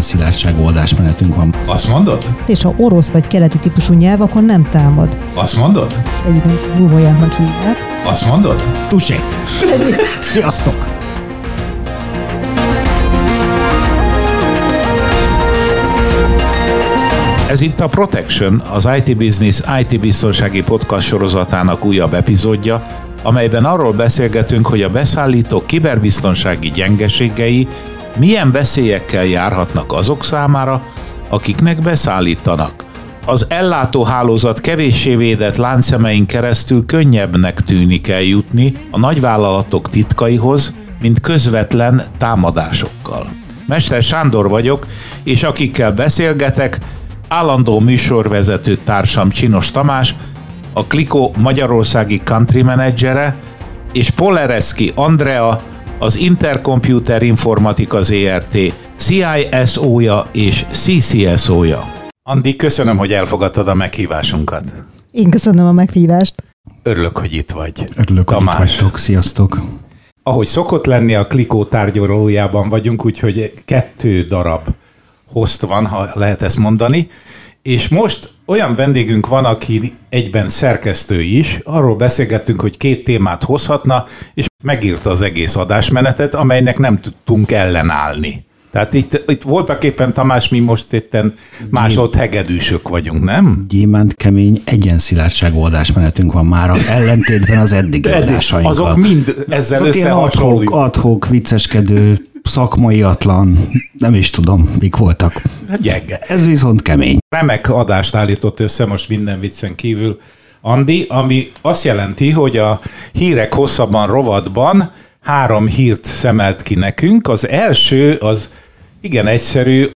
egyen szilárdságú adásmenetünk van. Azt mondod? És ha orosz vagy keleti típusú nyelv, akkor nem támad. Azt mondod? Egyébként Luvojáknak hívják. Azt mondod? Tusé! Sziasztok! Ez itt a Protection, az IT Business IT biztonsági podcast sorozatának újabb epizódja, amelyben arról beszélgetünk, hogy a beszállítók kiberbiztonsági gyengeségei milyen veszélyekkel járhatnak azok számára, akiknek beszállítanak. Az ellátóhálózat kevéssé védett láncszemein keresztül könnyebbnek tűnik eljutni a nagyvállalatok titkaihoz, mint közvetlen támadásokkal. Mester Sándor vagyok, és akikkel beszélgetek, állandó műsorvezető társam Csinos Tamás, a Kliko Magyarországi Country Managere, és Polereszki Andrea, az Intercomputer Informatika ZRT CISO-ja és CCSO-ja. Andi, köszönöm, hogy elfogadtad a meghívásunkat. Én köszönöm a meghívást. Örülök, hogy itt vagy. Örülök, Tamás. hogy itt vagytok. Sziasztok! Ahogy szokott lenni, a Klikó tárgyalójában vagyunk, úgyhogy kettő darab host van, ha lehet ezt mondani. És most olyan vendégünk van, aki egyben szerkesztő is, arról beszélgettünk, hogy két témát hozhatna, és megírta az egész adásmenetet, amelynek nem tudtunk ellenállni. Tehát itt, itt voltak éppen, Tamás, mi most itten másod hegedűsök vagyunk, nem? Gyémánt kemény egyenszilátságú adásmenetünk van már, ellentétben az eddigi adásainkkal. Azok mind ezzel összehasonlítva. Adhok, adhok, vicceskedő, szakmaiatlan, nem is tudom, mik voltak. Hát gyenge. Ez viszont kemény. Remek adást állított össze most minden viccen kívül Andi, ami azt jelenti, hogy a hírek hosszabban rovatban három hírt szemelt ki nekünk. Az első az igen egyszerű.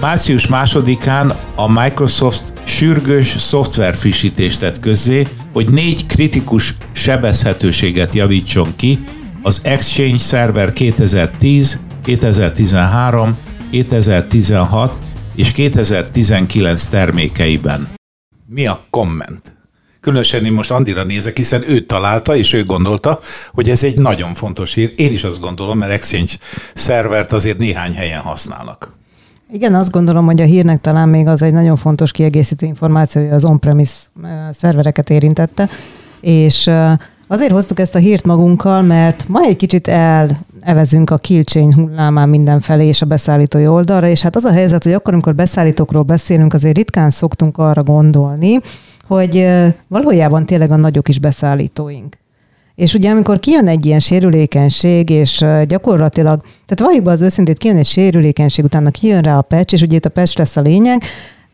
Március másodikán a Microsoft sürgős szoftverfrissítést tett közzé, hogy négy kritikus sebezhetőséget javítson ki az Exchange Server 2010, 2013, 2016 és 2019 termékeiben. Mi a komment? Különösen én most Andira nézek, hiszen ő találta, és ő gondolta, hogy ez egy nagyon fontos hír. Én is azt gondolom, mert Exchange szervert azért néhány helyen használnak. Igen, azt gondolom, hogy a hírnek talán még az egy nagyon fontos kiegészítő információ, hogy az on-premise szervereket érintette, és azért hoztuk ezt a hírt magunkkal, mert ma egy kicsit el evezünk a kilcsény hullámán mindenfelé és a beszállítói oldalra, és hát az a helyzet, hogy akkor, amikor beszállítókról beszélünk, azért ritkán szoktunk arra gondolni, hogy valójában tényleg a nagyok is beszállítóink. És ugye amikor kijön egy ilyen sérülékenység, és gyakorlatilag, tehát be az őszintét, kijön egy sérülékenység, utána kijön rá a patch, és ugye itt a patch lesz a lényeg,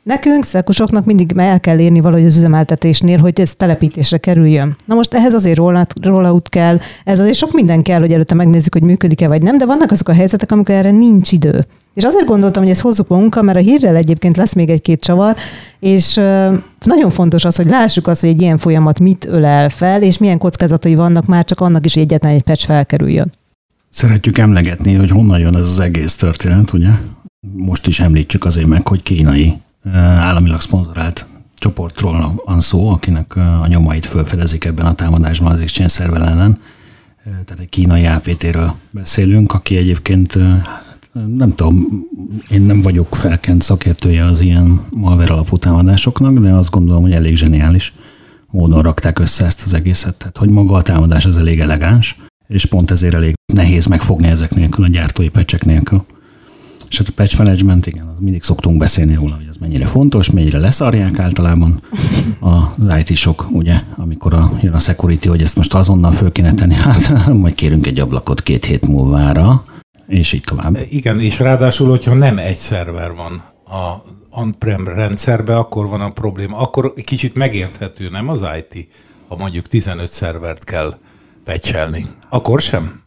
Nekünk, szekusoknak mindig el kell érni valahogy az üzemeltetésnél, hogy ez telepítésre kerüljön. Na most ehhez azért rollout kell, ez azért sok minden kell, hogy előtte megnézzük, hogy működik-e vagy nem, de vannak azok a helyzetek, amikor erre nincs idő. És azért gondoltam, hogy ezt hozzuk magunkkal, mert a hírrel egyébként lesz még egy-két csavar, és nagyon fontos az, hogy lássuk azt, hogy egy ilyen folyamat mit ölel fel, és milyen kockázatai vannak már csak annak is, hogy egyetlen egy patch felkerüljön. Szeretjük emlegetni, hogy honnan jön ez az egész történet, ugye? Most is említsük azért meg, hogy kínai államilag szponzorált csoportról van szó, akinek a nyomait felfedezik ebben a támadásban az Exchange szerver ellen. Tehát egy kínai APT-ről beszélünk, aki egyébként nem tudom, én nem vagyok felkent szakértője az ilyen malware alapú támadásoknak, de azt gondolom, hogy elég zseniális módon rakták össze ezt az egészet. Tehát, hogy maga a támadás az elég elegáns, és pont ezért elég nehéz megfogni ezek nélkül, a gyártói pecsek nélkül. És hát a patch management, igen, mindig szoktunk beszélni róla, hogy ez mennyire fontos, mennyire leszarják általában az IT-sok, ugye, amikor a, jön a security, hogy ezt most azonnal föl kéne tenni, hát majd kérünk egy ablakot két hét múlvára, és így tovább. Igen, és ráadásul, hogyha nem egy szerver van a on-prem rendszerbe, akkor van a probléma. Akkor kicsit megérthető, nem az IT, ha mondjuk 15 szervert kell pecselni. Akkor sem?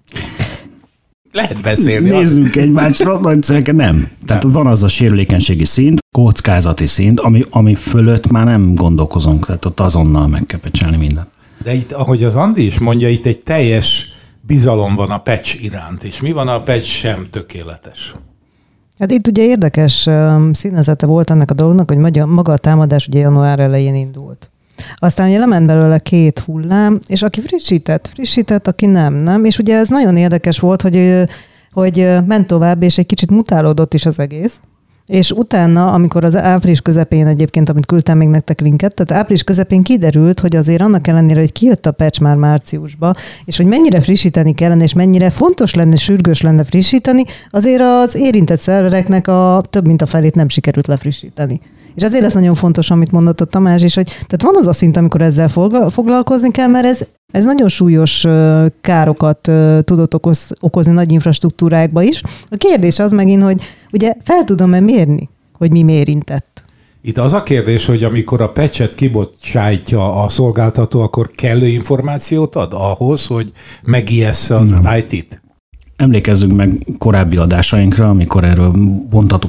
Lehet beszélni. Nézzünk egymásra, nagy nem. Tehát nem. van az a sérülékenységi szint, kockázati szint, ami, ami fölött már nem gondolkozunk, tehát ott azonnal meg kell pecselni mindent. De itt, ahogy az Andi is mondja, itt egy teljes bizalom van a patch iránt, és mi van a patch sem tökéletes. Hát itt ugye érdekes színezete volt ennek a dolognak, hogy maga a támadás ugye január elején indult. Aztán ugye lement belőle két hullám, és aki frissített, frissített, aki nem, nem. És ugye ez nagyon érdekes volt, hogy, hogy ment tovább, és egy kicsit mutálódott is az egész. és utána, amikor az április közepén egyébként, amit küldtem még nektek linket, tehát április közepén kiderült, hogy azért annak ellenére, hogy kijött a patch már márciusba, és hogy mennyire frissíteni kellene, és mennyire fontos lenne, sürgős lenne frissíteni, azért az érintett szervereknek a több mint a felét nem sikerült lefrissíteni. És ezért lesz nagyon fontos, amit mondott a Tamás is, hogy tehát van az a szint, amikor ezzel foglalkozni kell, mert ez, ez nagyon súlyos károkat tudott okoz, okozni nagy infrastruktúrákba is. A kérdés az megint, hogy ugye fel tudom-e mérni, hogy mi érintett? Itt az a kérdés, hogy amikor a pecset kibocsájtja a szolgáltató, akkor kellő információt ad ahhoz, hogy megijessze az Nem. IT-t? Emlékezzünk meg korábbi adásainkra, amikor erről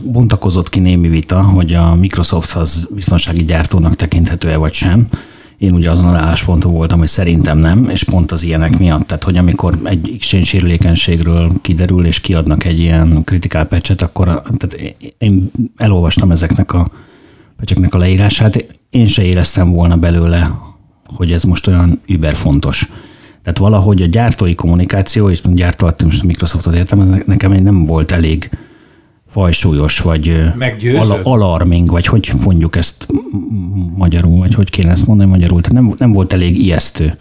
bontakozott ki némi vita, hogy a Microsoft az biztonsági gyártónak tekinthető-e vagy sem. Én ugye azon az állásponton voltam, hogy szerintem nem, és pont az ilyenek miatt. Tehát, hogy amikor egy exchange sérülékenységről kiderül, és kiadnak egy ilyen kritikál pecset, akkor tehát én elolvastam ezeknek a pecseknek a leírását, én se éreztem volna belőle, hogy ez most olyan über fontos. Tehát valahogy a gyártói kommunikáció, és gyártó most a Microsoftot értem, nekem nem volt elég fajsúlyos, vagy al- alarming, vagy hogy mondjuk ezt magyarul, vagy hogy kéne ezt mondani magyarul. Tehát nem, nem volt elég ijesztő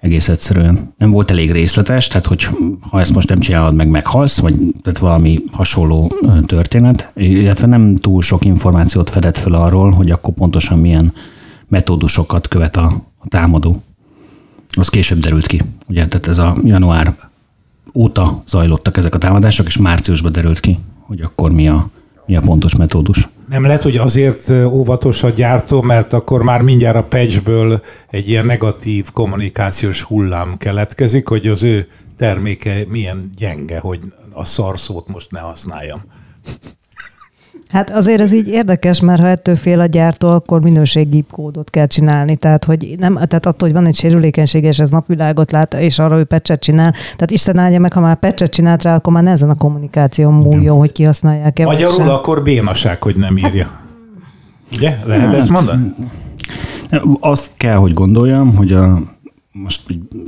egész egyszerűen. Nem volt elég részletes, tehát hogy ha ezt most nem csinálod meg, meghalsz, vagy tehát valami hasonló történet, illetve nem túl sok információt fedett fel arról, hogy akkor pontosan milyen metódusokat követ a, a támadó az később derült ki. Ugye, tehát ez a január óta zajlottak ezek a támadások, és márciusban derült ki, hogy akkor mi a, mi a pontos metódus. Nem lehet, hogy azért óvatos a gyártó, mert akkor már mindjárt a patchből egy ilyen negatív kommunikációs hullám keletkezik, hogy az ő terméke milyen gyenge, hogy a szarszót most ne használjam. Hát azért ez így érdekes, mert ha ettől fél a gyártó, akkor minőségi kódot kell csinálni. Tehát, hogy nem, tehát attól, hogy van egy sérülékenység, és ez napvilágot lát, és arra ő pecset csinál. Tehát Isten áldja meg, ha már pecset csinált rá, akkor már ezen a kommunikáció múljon, hogy kihasználják-e. Magyarul akkor bénaság, hogy nem írja. Ugye? Lehet hát, ezt mondani? Azt kell, hogy gondoljam, hogy a most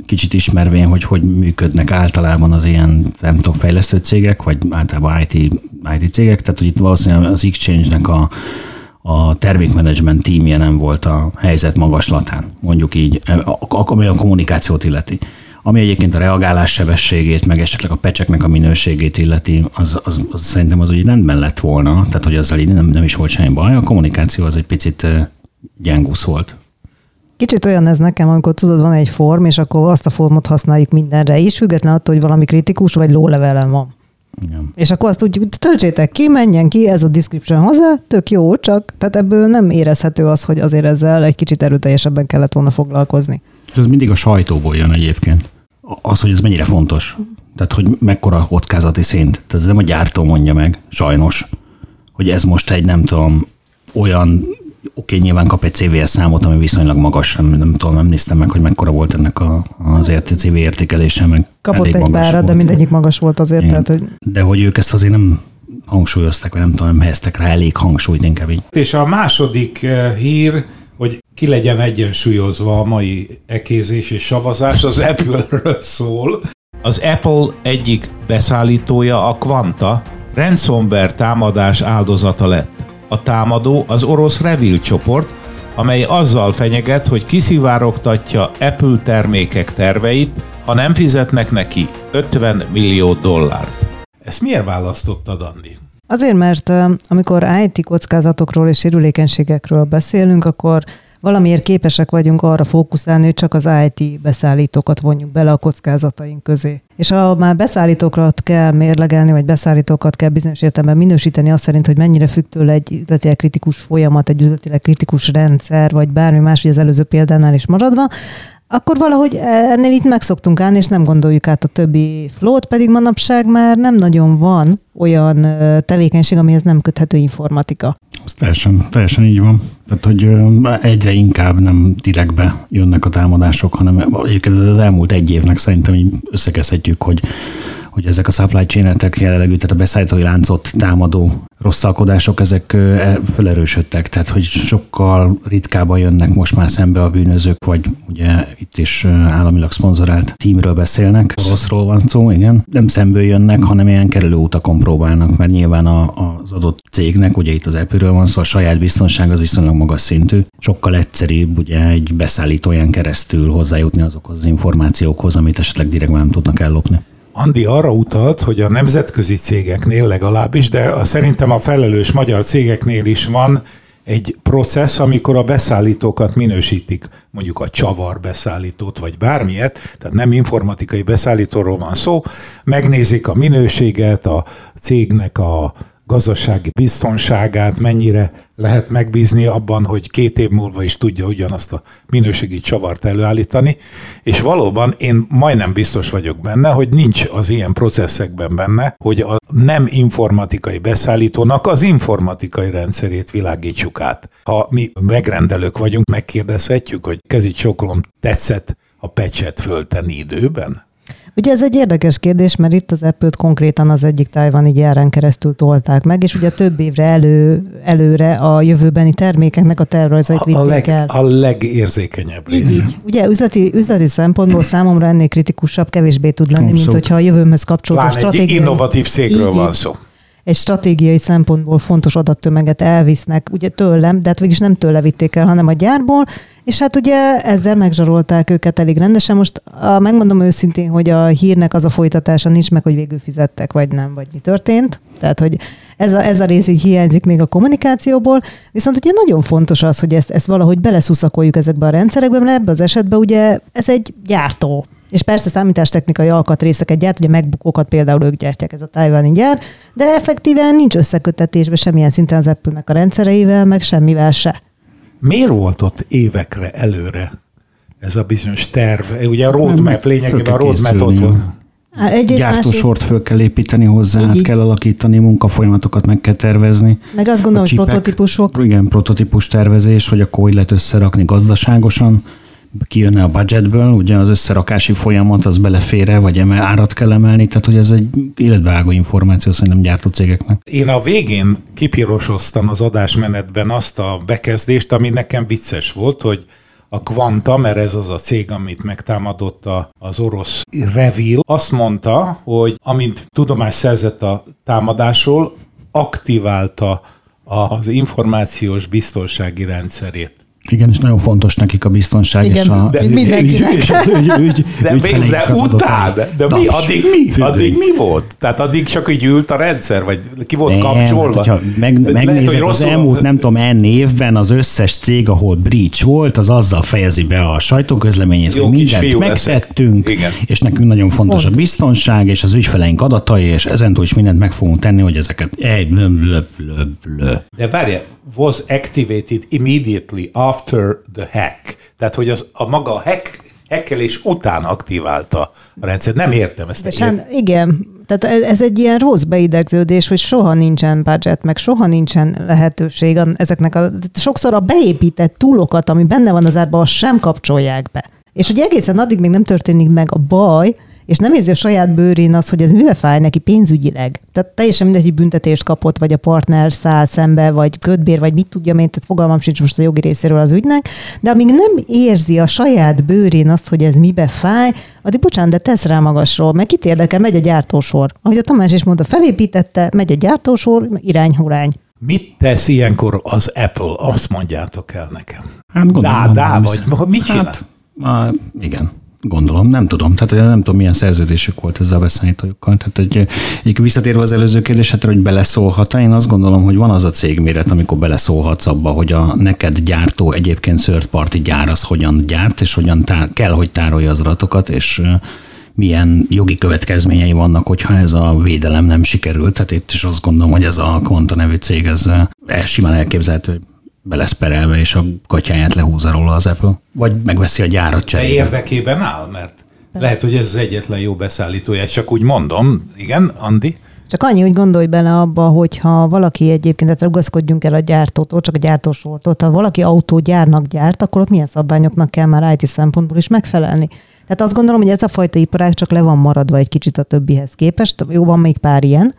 kicsit ismervén, hogy hogy működnek általában az ilyen, nem tudom, fejlesztő cégek, vagy általában IT, IT cégek, tehát hogy itt valószínűleg az Exchange-nek a, a termékmenedzsment tímje nem volt a helyzet magaslatán, mondjuk így, ami a kommunikációt illeti. Ami egyébként a reagálás sebességét, meg esetleg a pecseknek a minőségét illeti, az, az, az szerintem az úgy rendben lett volna, tehát hogy azzal így nem, nem is volt semmi baj. A kommunikáció az egy picit gyengúsz volt. Kicsit olyan ez nekem, amikor tudod, van egy form, és akkor azt a formot használjuk mindenre is, független attól, hogy valami kritikus vagy lólevelen van. Igen. És akkor azt úgy töltsétek ki, menjen ki, ez a description hozzá, tök jó, csak tehát ebből nem érezhető az, hogy azért ezzel egy kicsit erőteljesebben kellett volna foglalkozni. És ez mindig a sajtóból jön egyébként. Az, hogy ez mennyire fontos. Tehát, hogy mekkora a kockázati szint. Tehát ez nem a gyártó mondja meg, sajnos, hogy ez most egy, nem tudom, olyan Oké, nyilván kap egy CVS számot, ami viszonylag magas, nem, nem tudom, nem néztem meg, hogy mekkora volt ennek a, az CV értékelése, meg Kapott egy párat, de mindegyik magas volt azért. Igen. Tehát, hogy... De hogy ők ezt azért nem hangsúlyozták, vagy nem tudom, nem helyeztek rá elég hangsúlyt inkább így. És a második eh, hír, hogy ki legyen egyensúlyozva a mai ekézés és savazás, az Apple-ről szól. Az Apple egyik beszállítója, a Quanta, ransomware támadás áldozata lett. A támadó az orosz Revil csoport, amely azzal fenyeget, hogy kiszivárogtatja Apple termékek terveit, ha nem fizetnek neki 50 millió dollárt. Ezt miért választottad, Andi? Azért, mert amikor IT kockázatokról és sérülékenységekről beszélünk, akkor valamiért képesek vagyunk arra fókuszálni, hogy csak az IT beszállítókat vonjuk bele a kockázataink közé. És ha már beszállítókat kell mérlegelni, vagy beszállítókat kell bizonyos értelemben minősíteni azt szerint, hogy mennyire függ tőle egy üzletileg kritikus folyamat, egy üzletileg kritikus rendszer, vagy bármi más, hogy az előző példánál is maradva, akkor valahogy ennél itt megszoktunk állni, és nem gondoljuk át a többi flót, pedig manapság már nem nagyon van olyan tevékenység, amihez nem köthető informatika. Ez teljesen, teljesen így van. Tehát, hogy egyre inkább nem direktbe jönnek a támadások, hanem egyébként az elmúlt egy évnek szerintem így összekezhetjük, hogy hogy ezek a supply chain-etek jellegű, tehát a beszállítói láncot támadó rosszalkodások, ezek e, felerősödtek, tehát hogy sokkal ritkábban jönnek most már szembe a bűnözők, vagy ugye itt is államilag szponzorált tímről beszélnek, oroszról van szó, igen. Nem szemből jönnek, hanem ilyen kerülő utakon próbálnak, mert nyilván a, az adott cégnek, ugye itt az Apple-ről van szó, a saját biztonság az viszonylag magas szintű. Sokkal egyszerűbb ugye egy beszállítóján keresztül hozzájutni azokhoz az információkhoz, amit esetleg direktben nem tudnak ellopni. Andi arra utalt, hogy a nemzetközi cégeknél legalábbis, de szerintem a felelős magyar cégeknél is van egy processz, amikor a beszállítókat minősítik, mondjuk a csavar beszállítót, vagy bármilyet, tehát nem informatikai beszállítóról van szó, megnézik a minőséget, a cégnek a gazdasági biztonságát, mennyire lehet megbízni abban, hogy két év múlva is tudja ugyanazt a minőségi csavart előállítani, és valóban én majdnem biztos vagyok benne, hogy nincs az ilyen processzekben benne, hogy a nem informatikai beszállítónak az informatikai rendszerét világítsuk át. Ha mi megrendelők vagyunk, megkérdezhetjük, hogy kezi csokolom tetszett a pecset föltenni időben? Ugye ez egy érdekes kérdés, mert itt az Apple-t konkrétan az egyik tájvani gyáren keresztül tolták meg, és ugye több évre elő, előre a jövőbeni termékeknek a tervrajzait vitték a leg, el. A legérzékenyebb Így, így. Ugye üzleti, üzleti szempontból számomra ennél kritikusabb kevésbé tud lenni, mint Abszolút. hogyha a jövőmhöz kapcsolódó egy stratégiai... innovatív cégről Így, van szó. Egy stratégiai szempontból fontos adattömeget elvisznek, ugye tőlem, de hát végig nem tőle vitték el, hanem a gyárból, és hát ugye ezzel megzsarolták őket elég rendesen. Most a, megmondom őszintén, hogy a hírnek az a folytatása nincs meg, hogy végül fizettek, vagy nem, vagy mi történt. Tehát, hogy ez a, ez a rész így hiányzik még a kommunikációból, viszont ugye nagyon fontos az, hogy ezt, ezt valahogy beleszuszakoljuk ezekbe a rendszerekbe, mert ebben az esetben ugye ez egy gyártó, és persze számítástechnikai alkatrészeket gyárt, ugye megbukókat például ők gyártják, ez a tájváni gyár, de effektíven nincs összekötetésben semmilyen szinten az Apple-nek a rendszereivel, meg semmivel se. Miért volt ott évekre előre ez a bizonyos terv? Ugye a roadmap lényegében a roadmap ott volt. Másrészt, Gyártósort föl kell építeni hozzá, Így, kell alakítani, munkafolyamatokat meg kell tervezni. meg azt gondolom, A hogy csipek- prototípusok, Igen, prototípus tervezés, hogy akkor hogy lehet összerakni gazdaságosan, kijönne a budgetből, ugye az összerakási folyamat az belefér vagy emel, árat kell emelni, tehát hogy ez egy életbeágó információ szerintem gyártó cégeknek. Én a végén kipirosoztam az adásmenetben azt a bekezdést, ami nekem vicces volt, hogy a Quanta, mert ez az a cég, amit megtámadott az orosz Revil, azt mondta, hogy amint tudomást szerzett a támadásról, aktiválta az információs biztonsági rendszerét. Igen, és nagyon fontos nekik a biztonság Igen, és a de mindenkinek. ügy- és az ügy, ügy, De, még, de után, de mi, addig mi? függöny. Addig mi volt? Tehát addig csak így ült a rendszer, vagy ki volt Nem, kapcsolva? Hát, meg, Lehet, megnézed hogy az rosszul- elmúlt, nem tudom, N évben az összes cég, ahol breach volt, az azzal fejezi be a sajtóközleményét, Jó hogy mindent megtettünk, és nekünk nagyon fontos a biztonság, és az ügyfeleink adatai, és ezentúl is mindent meg fogunk tenni, hogy ezeket egy blö, blö, blö, blö. De várja, was activated immediately after the hack. Tehát, hogy az a maga a hack, hackelés után aktiválta a rendszer. Nem értem ezt. Hát igen, tehát ez, egy ilyen rossz beidegződés, hogy soha nincsen budget, meg soha nincsen lehetőség ezeknek a, sokszor a beépített túlokat, ami benne van az árban, azt sem kapcsolják be. És hogy egészen addig még nem történik meg a baj, és nem érzi a saját bőrén azt, hogy ez mivel fáj neki pénzügyileg. Tehát teljesen mindegy, hogy büntetést kapott, vagy a partner száll szembe, vagy ködbér, vagy mit tudja én, tehát fogalmam sincs most a jogi részéről az ügynek, de amíg nem érzi a saját bőrén azt, hogy ez mibe fáj, addig bocsánat, de tesz rá magasról, meg kit érdekel, megy a gyártósor. Ahogy a Tamás is mondta, felépítette, megy a gyártósor, irány, hurány. Mit tesz ilyenkor az Apple? Azt mondjátok el nekem. Hát gondolom, Dá, dá, vagy mit csinál? Hát, á, igen. Gondolom, nem tudom. Tehát nem tudom, milyen szerződésük volt ezzel a beszállítójukkal. Tehát egy, egy visszatérve az előző kérdésedre, hogy beleszólhat én azt gondolom, hogy van az a cégméret, amikor beleszólhatsz abba, hogy a neked gyártó egyébként third party gyár az hogyan gyárt, és hogyan tár, kell, hogy tárolja az adatokat, és ö, milyen jogi következményei vannak, hogyha ez a védelem nem sikerült. Tehát itt is azt gondolom, hogy ez a Quanta nevű cég, ez ö, simán elképzelhető, be lesz perelve, és a gatyáját lehúzza róla az Apple. Vagy megveszi a gyárat De cserébe. érdekében áll, mert lehet, hogy ez az egyetlen jó beszállítója, csak úgy mondom. Igen, Andi? Csak annyi, hogy gondolj bele abba, hogyha valaki egyébként, tehát rugaszkodjunk el a gyártótól, csak a gyártósortól, ha valaki autógyárnak gyárt, akkor ott milyen szabványoknak kell már IT szempontból is megfelelni. Tehát azt gondolom, hogy ez a fajta iparág csak le van maradva egy kicsit a többihez képest. Jó, van még pár ilyen,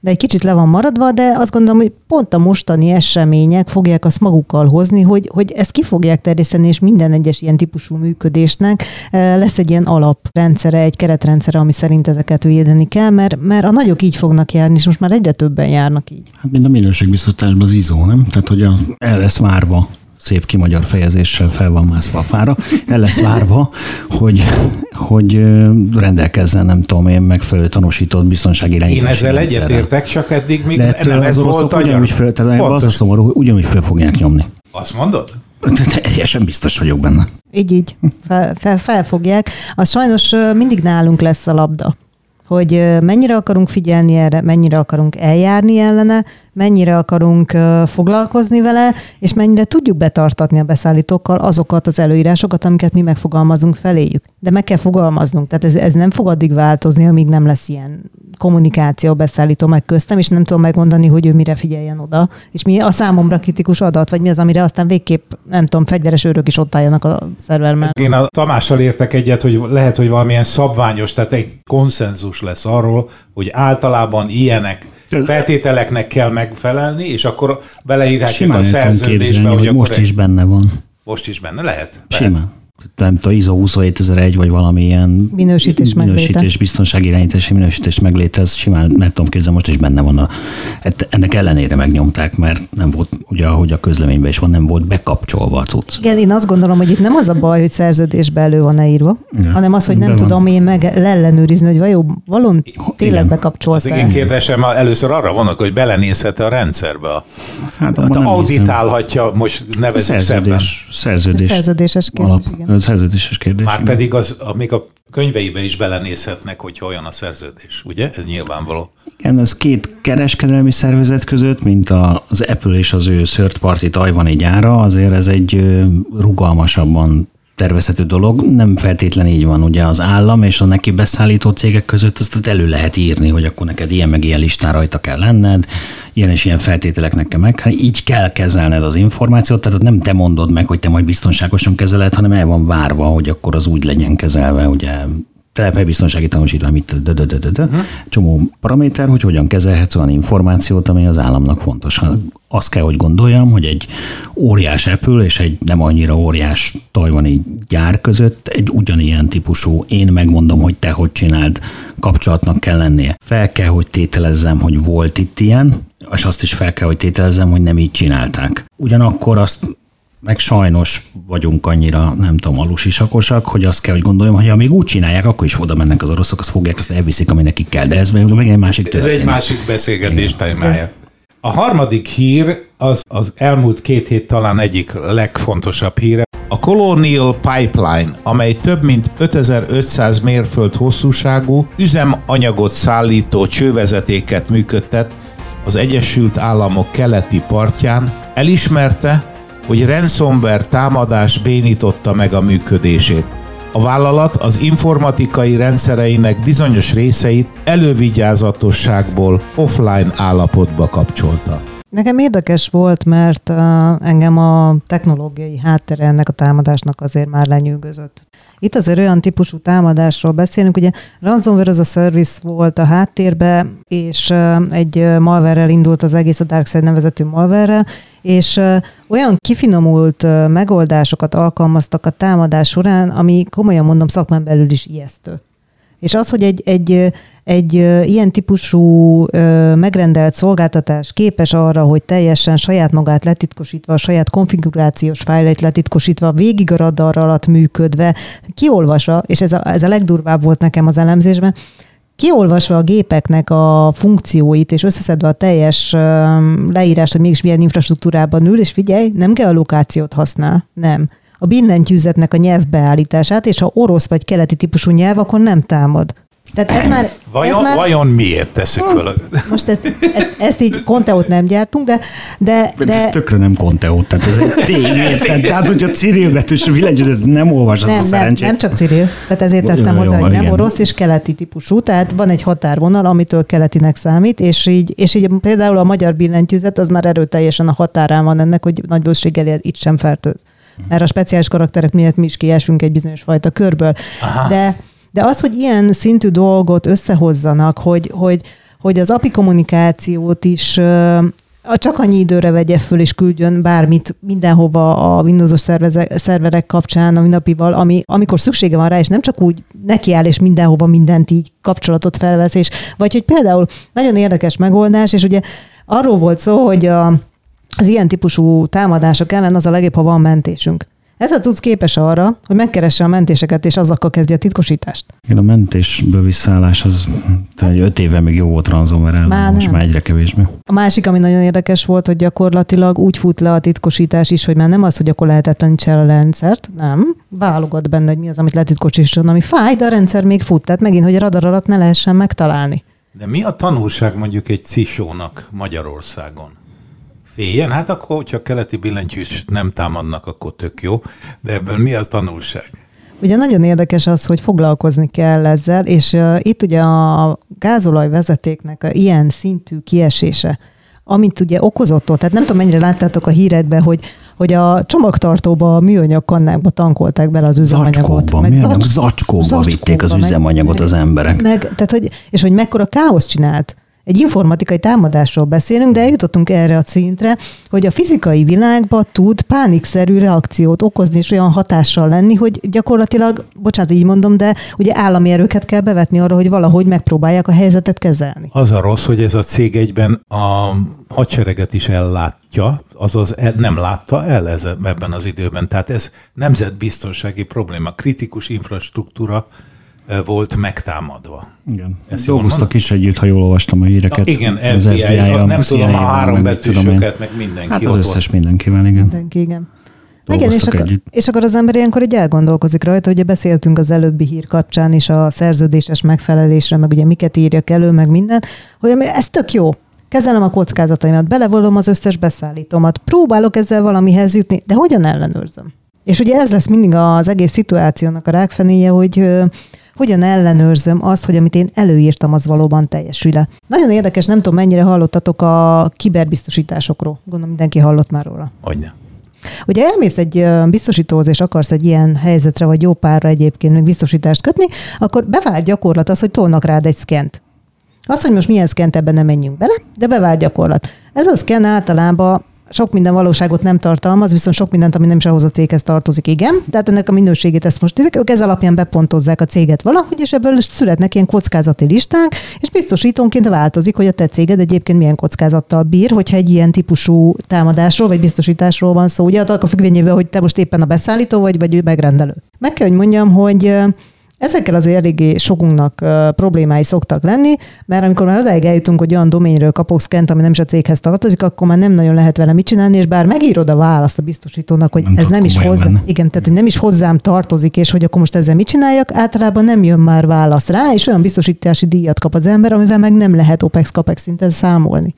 de egy kicsit le van maradva, de azt gondolom, hogy pont a mostani események fogják azt magukkal hozni, hogy, hogy ezt ki fogják terjeszteni, és minden egyes ilyen típusú működésnek eh, lesz egy ilyen alaprendszere, egy keretrendszere, ami szerint ezeket védeni kell, mert, mert a nagyok így fognak járni, és most már egyre többen járnak így. Hát mint a minőségbiztosításban az izó, nem? Tehát, hogy a, el lesz várva szép kimagyar fejezéssel fel van mászva a fára, el lesz várva, hogy, hogy rendelkezzen, nem tudom én, megfelelő tanúsított biztonsági Én ezzel egyetértek, csak eddig még De nem ez volt a ugyanúgy föl, tehát az a szomorú, ugyanúgy föl fogják nyomni. Azt mondod? Teljesen biztos vagyok benne. Így, így. Fel, fel, felfogják. Az sajnos mindig nálunk lesz a labda hogy mennyire akarunk figyelni erre, mennyire akarunk eljárni ellene, mennyire akarunk foglalkozni vele, és mennyire tudjuk betartatni a beszállítókkal azokat az előírásokat, amiket mi megfogalmazunk feléjük. De meg kell fogalmaznunk, tehát ez, ez nem fog addig változni, amíg nem lesz ilyen kommunikáció beszállító meg köztem, és nem tudom megmondani, hogy ő mire figyeljen oda, és mi a számomra kritikus adat, vagy mi az, amire aztán végképp, nem tudom, fegyveres őrök is ott álljanak a szerver mellett. Én a Tamással értek egyet, hogy lehet, hogy valamilyen szabványos, tehát egy konszenzus lesz arról, hogy általában ilyenek feltételeknek kell megfelelni, és akkor beleírhatjuk a szerződésbe, hogy, hogy most is benne van. Most is benne lehet? Simán. Nem tudom, ISO 27001 vagy valamilyen minősítés, minősítés biztonsági irányítási minősítés megléte, ez simán, nem tudom képzelni, most is benne van. A, hát ennek ellenére megnyomták, mert nem volt, ugye ahogy a közleményben is van, nem volt bekapcsolva a cucc. Igen, én azt gondolom, hogy itt nem az a baj, hogy szerződésbe elő van-e írva, ja, hanem az, hogy nem tudom én meg ellenőrizni, hogy vajon valon tényleg bekapcsolta. Az én kérdésem először arra vonok, hogy belenézhet a rendszerbe. Hát, hát auditálhatja, most nevezünk szerződés, szerződés, szerződéses kérdés, alap, igen szerződéses kérdés. Már pedig az, a, még a könyveibe is belenézhetnek, hogy olyan a szerződés, ugye? Ez nyilvánvaló. Igen, ez két kereskedelmi szervezet között, mint az Apple és az ő third party tajvani gyára, azért ez egy rugalmasabban tervezhető dolog. Nem feltétlen így van, ugye az állam és a neki beszállító cégek között azt elő lehet írni, hogy akkor neked ilyen meg ilyen listán rajta kell lenned, ilyen és ilyen feltételeknek kell meg. Hát így kell kezelned az információt, tehát nem te mondod meg, hogy te majd biztonságosan kezeled, hanem el van várva, hogy akkor az úgy legyen kezelve, ugye biztonsági tanúsítvány, mit de, de, de, de, de. Uh-huh. csomó paraméter, hogy hogyan kezelhetsz olyan információt, ami az államnak fontos. Azt kell, hogy gondoljam, hogy egy óriás Apple és egy nem annyira óriás tajvani gyár között egy ugyanilyen típusú, én megmondom, hogy te hogy csináld, kapcsolatnak kell lennie. Fel kell, hogy tételezzem, hogy volt itt ilyen, és azt is fel kell, hogy tételezzem, hogy nem így csinálták. Ugyanakkor azt meg sajnos vagyunk annyira, nem tudom, alusisakosak, hogy azt kell, hogy gondoljam, hogy ha még úgy csinálják, akkor is oda mennek az oroszok, azt fogják, azt elviszik, ami nekik kell. De ez még, még egy másik történet. Ez egy másik beszélgetés témája. A harmadik hír az az elmúlt két hét talán egyik legfontosabb híre. A Colonial Pipeline, amely több mint 5500 mérföld hosszúságú üzemanyagot szállító csővezetéket működtet az Egyesült Államok keleti partján, elismerte, hogy ransomware támadás bénította meg a működését. A vállalat az informatikai rendszereinek bizonyos részeit elővigyázatosságból offline állapotba kapcsolta. Nekem érdekes volt, mert engem a technológiai háttere ennek a támadásnak azért már lenyűgözött. Itt azért olyan típusú támadásról beszélünk, ugye ransomware az a service volt a háttérbe, és egy malverrel indult az egész a DarkSide nevezetű malverrel, és olyan kifinomult megoldásokat alkalmaztak a támadás során, ami komolyan mondom szakmán belül is ijesztő. És az, hogy egy, egy, egy ilyen típusú megrendelt szolgáltatás képes arra, hogy teljesen saját magát letitkosítva, a saját konfigurációs fájlait letitkosítva, végig a radar alatt működve, kiolvasva, és ez a, ez a legdurvább volt nekem az elemzésben, kiolvasva a gépeknek a funkcióit, és összeszedve a teljes leírást, hogy mégis milyen infrastruktúrában ül, és figyelj, nem geolokációt használ, nem a billentyűzetnek a nyelvbeállítását, és ha orosz vagy keleti típusú nyelv, akkor nem támad. Tehát ez már, vajon, ez már, vajon miért tesszük fel? Most ezt, ezt, ezt így konteót nem gyártunk, de... de, de ez tökre nem konteót, tehát ez egy tény? Tehát, hogyha Cyril betűs billentyűzet nem olvas, nem, az nem, a nem csak Cyril, tehát ezért tettem hozzá, hogy nem igen. orosz és keleti típusú, tehát van egy határvonal, amitől keletinek számít, és így, és így például a magyar billentyűzet az már erőteljesen a határán van ennek, hogy nagy valószínűséggel itt sem fertőz. mert a speciális karakterek miatt mi is kiesünk egy bizonyos fajta körből. Aha. De, de az, hogy ilyen szintű dolgot összehozzanak, hogy, hogy, hogy az API kommunikációt is csak annyi időre vegye föl és küldjön bármit mindenhova a Windows-os szerverek kapcsán a napival, ami, amikor szüksége van rá, és nem csak úgy nekiáll és mindenhova mindent így kapcsolatot felvesz, és vagy hogy például nagyon érdekes megoldás, és ugye arról volt szó, hogy a, az ilyen típusú támadások ellen az a legjobb, ha van mentésünk. Ez a tudsz képes arra, hogy megkeresse a mentéseket, és azokkal kezdje a titkosítást. Igen, a mentésből visszaállás az egy öt éve még jó volt ransomware ellen, már most nem. már egyre kevésbé. A másik, ami nagyon érdekes volt, hogy gyakorlatilag úgy fut le a titkosítás is, hogy már nem az, hogy akkor lehetetlenítse a rendszert, nem, válogat benne, hogy mi az, amit letitkosítson, ami fáj, de a rendszer még fut, tehát megint, hogy a radar alatt ne lehessen megtalálni. De mi a tanulság mondjuk egy cisónak Magyarországon? Féljen? Hát akkor, hogyha keleti billentyűs nem támadnak, akkor tök jó. De ebből mi az tanulság? Ugye nagyon érdekes az, hogy foglalkozni kell ezzel, és uh, itt ugye a gázolaj vezetéknek a ilyen szintű kiesése, amit ugye okozott ott, tehát nem tudom, mennyire láttátok a hírekbe, hogy hogy a csomagtartóba, a műanyag kannákba tankolták bele az üzemanyagot. Zacskóba, meg zacskóba, zacskóba vitték az üzemanyagot meg, az emberek. Meg, tehát, hogy, és hogy mekkora káosz csinált egy informatikai támadásról beszélünk, de eljutottunk erre a szintre, hogy a fizikai világban tud pánikszerű reakciót okozni, és olyan hatással lenni, hogy gyakorlatilag, bocsánat, így mondom, de ugye állami erőket kell bevetni arra, hogy valahogy megpróbálják a helyzetet kezelni. Az a rossz, hogy ez a cég egyben a hadsereget is ellátja, azaz e- nem látta el ez, ebben az időben. Tehát ez nemzetbiztonsági probléma, kritikus infrastruktúra volt megtámadva. Igen. Ezt Dolgoztak is együtt, ha jól olvastam a híreket. Na, igen, az FBI, FBI a, nem tudom, a három betűsöket, meg mindenki Hát az összes volt. mindenkivel, igen. Mindenki, igen. Igen, és akkor, és akkor az ember ilyenkor egy elgondolkozik rajta, ugye beszéltünk az előbbi hír kapcsán is a szerződéses megfelelésre, meg ugye miket írjak elő, meg minden, hogy ez tök jó. Kezelem a kockázataimat, belevolom az összes beszállítómat, próbálok ezzel valamihez jutni, de hogyan ellenőrzöm? És ugye ez lesz mindig az egész szituációnak a rákfenéje, hogy hogyan ellenőrzöm azt, hogy amit én előírtam, az valóban teljesül-e. Nagyon érdekes, nem tudom, mennyire hallottatok a kiberbiztosításokról. Gondolom mindenki hallott már róla. Hogyne. Ugye elmész egy biztosítóhoz, és akarsz egy ilyen helyzetre, vagy jó párra egyébként még biztosítást kötni, akkor bevált gyakorlat az, hogy tolnak rád egy szkent. Azt, hogy most milyen szkent, ebben nem menjünk bele, de bevált gyakorlat. Ez a szken általában sok minden valóságot nem tartalmaz, viszont sok mindent, ami nem is ahhoz a céghez tartozik, igen. Tehát ennek a minőségét ezt most ezek, ők ez alapján bepontozzák a céget valahogy, és ebből születnek ilyen kockázati listák, és biztosítónként változik, hogy a te céged egyébként milyen kockázattal bír, hogyha egy ilyen típusú támadásról vagy biztosításról van szó. Ugye a függvényében, hogy te most éppen a beszállító vagy, vagy megrendelő. Meg kell, hogy mondjam, hogy Ezekkel azért eléggé sokunknak uh, problémái szoktak lenni, mert amikor már odáig eljutunk, hogy olyan doményről kapok szkent, ami nem is a céghez tartozik, akkor már nem nagyon lehet vele mit csinálni, és bár megírod a választ a biztosítónak, hogy nem ez nem is hozzá, igen, tehát hogy nem is hozzám tartozik, és hogy akkor most ezzel mit csináljak, általában nem jön már válasz rá, és olyan biztosítási díjat kap az ember, amivel meg nem lehet OPEX-CAPEX szinten számolni.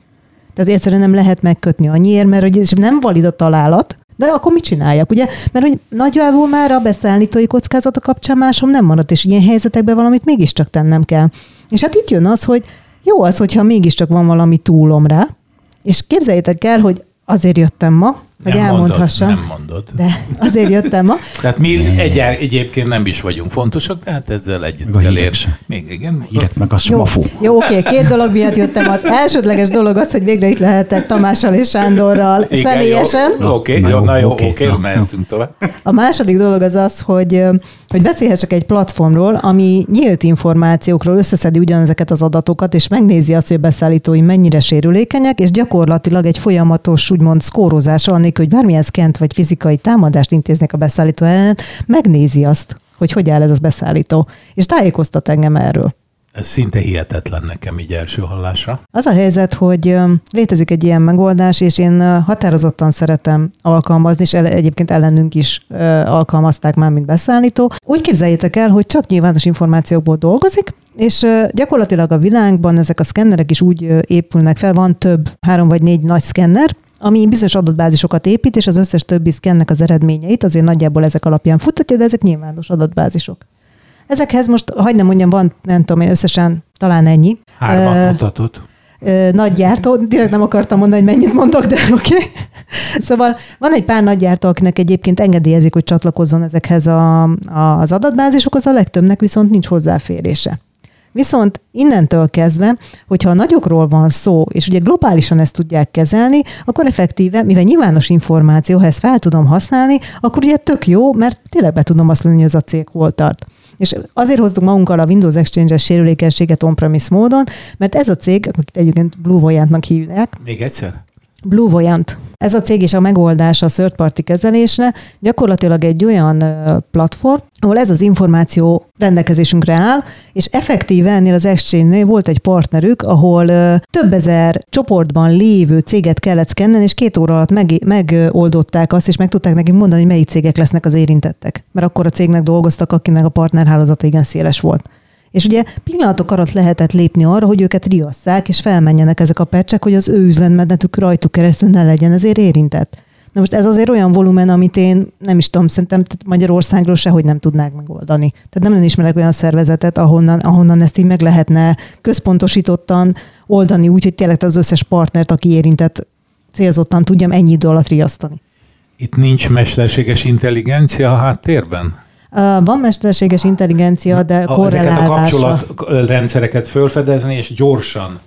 Tehát egyszerűen nem lehet megkötni annyiért, mert hogy nem valid a találat, de akkor mit csináljak, ugye? Mert hogy nagyjából már a beszállítói kockázata kapcsán másom nem maradt, és ilyen helyzetekben valamit mégiscsak tennem kell. És hát itt jön az, hogy jó az, hogyha mégiscsak van valami túlom rá, és képzeljétek el, hogy azért jöttem ma, hogy nem elmondhassam. Mondod, nem mondod. De azért jöttem ma. Tehát mi egy, egyébként nem is vagyunk fontosak, tehát ezzel együtt kell érni. Még igen. Hírek meg a smafu. Jó, jó oké, két dolog miatt jöttem. Az elsődleges dolog az, hogy végre itt lehetek Tamással és Sándorral igen, személyesen. Oké, jó, na jó, oké, okay, mehetünk tovább. A második dolog az az, hogy, hogy beszélhessek egy platformról, ami nyílt információkról összeszedi ugyanezeket az adatokat, és megnézi azt, hogy a beszállítói mennyire sérülékenyek, és gyakorlatilag egy folyamatos, úgymond szkórozással, anélkül, hogy bármilyen szkent vagy fizikai támadást intéznek a beszállító ellen, megnézi azt, hogy hogy áll ez a beszállító, és tájékoztat engem erről. Ez szinte hihetetlen nekem így első hallásra. Az a helyzet, hogy létezik egy ilyen megoldás, és én határozottan szeretem alkalmazni, és egyébként ellenünk is alkalmazták már, mint beszállító. Úgy képzeljétek el, hogy csak nyilvános információkból dolgozik, és gyakorlatilag a világban ezek a szkennerek is úgy épülnek fel, van több, három vagy négy nagy szkenner, ami bizonyos adatbázisokat épít, és az összes többi szkennek az eredményeit azért nagyjából ezek alapján futtatja, de ezek nyilvános adatbázisok. Ezekhez most, hagyd nem mondjam, van, nem tudom én, összesen talán ennyi. Hármat mutatott. ö, nagy gyártó, direkt nem akartam mondani, hogy mennyit mondok, de oké. Okay. Szóval van egy pár nagy gyártó, akinek egyébként engedélyezik, hogy csatlakozzon ezekhez a, a, az adatbázisokhoz, a legtöbbnek viszont nincs hozzáférése. Viszont innentől kezdve, hogyha a nagyokról van szó, és ugye globálisan ezt tudják kezelni, akkor effektíve, mivel nyilvános információ, ha ezt fel tudom használni, akkor ugye tök jó, mert tényleg be tudom azt mondani, hogy ez a cég hol tart. És azért hoztuk magunkkal a Windows Exchange-es sérülékenységet on-premise módon, mert ez a cég, akit egyébként Blue Voyant-nak hívják. Még egyszer? Blue Voyant. Ez a cég is a megoldása a third party kezelésre gyakorlatilag egy olyan platform, ahol ez az információ rendelkezésünkre áll, és effektíve ennél az exchange volt egy partnerük, ahol több ezer csoportban lévő céget kellett szkennelni, és két óra alatt meg, megoldották azt, és meg tudták nekünk mondani, hogy melyik cégek lesznek az érintettek. Mert akkor a cégnek dolgoztak, akinek a partnerhálózata igen széles volt. És ugye pillanatok alatt lehetett lépni arra, hogy őket riasszák, és felmenjenek ezek a pecsek, hogy az ő üzletmenetük rajtuk keresztül ne legyen ezért érintett. Na most ez azért olyan volumen, amit én nem is tudom, szerintem tehát Magyarországról sehogy nem tudnák megoldani. Tehát nem lenne ismerek olyan szervezetet, ahonnan, ahonnan ezt így meg lehetne központosítottan oldani, úgy, hogy tényleg az összes partnert, aki érintett, célzottan tudjam ennyi idő alatt riasztani. Itt nincs mesterséges intelligencia a háttérben? Van mesterséges intelligencia, de korrelálása. Ezeket a kapcsolatrendszereket fölfedezni, és gyorsan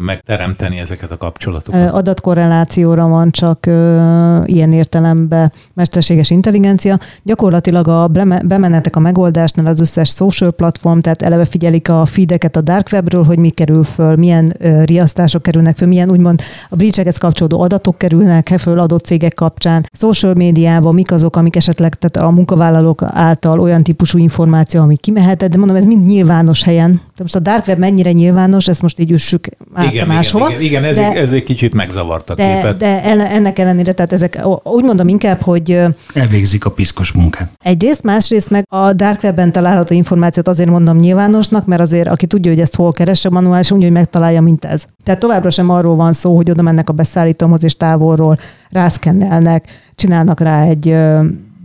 megteremteni ezeket a kapcsolatokat? Adatkorrelációra van csak ö, ilyen értelemben mesterséges intelligencia. Gyakorlatilag a bemenetek a megoldásnál az összes social platform, tehát eleve figyelik a feedeket a dark webről, hogy mi kerül föl, milyen ö, riasztások kerülnek föl, milyen úgymond a breachekhez kapcsolódó adatok kerülnek föl adott cégek kapcsán. Social médiában mik azok, amik esetleg tehát a munkavállalók által olyan típusú információ, ami kimehetett, de mondom, ez mind nyilvános helyen. Tehát most a dark web mennyire nyilvános, ezt most így üssük igen, máshova. Igen, igen, ez, de, ez egy kicsit megzavart a de, képet. De ennek ellenére, tehát ezek úgy mondom inkább, hogy... Elvégzik a piszkos munkát. Egyrészt, másrészt meg a dark webben található információt azért mondom nyilvánosnak, mert azért aki tudja, hogy ezt hol keresse manuális, úgy, hogy megtalálja, mint ez. Tehát továbbra sem arról van szó, hogy oda mennek a beszállítóhoz és távolról rászkennelnek, csinálnak rá egy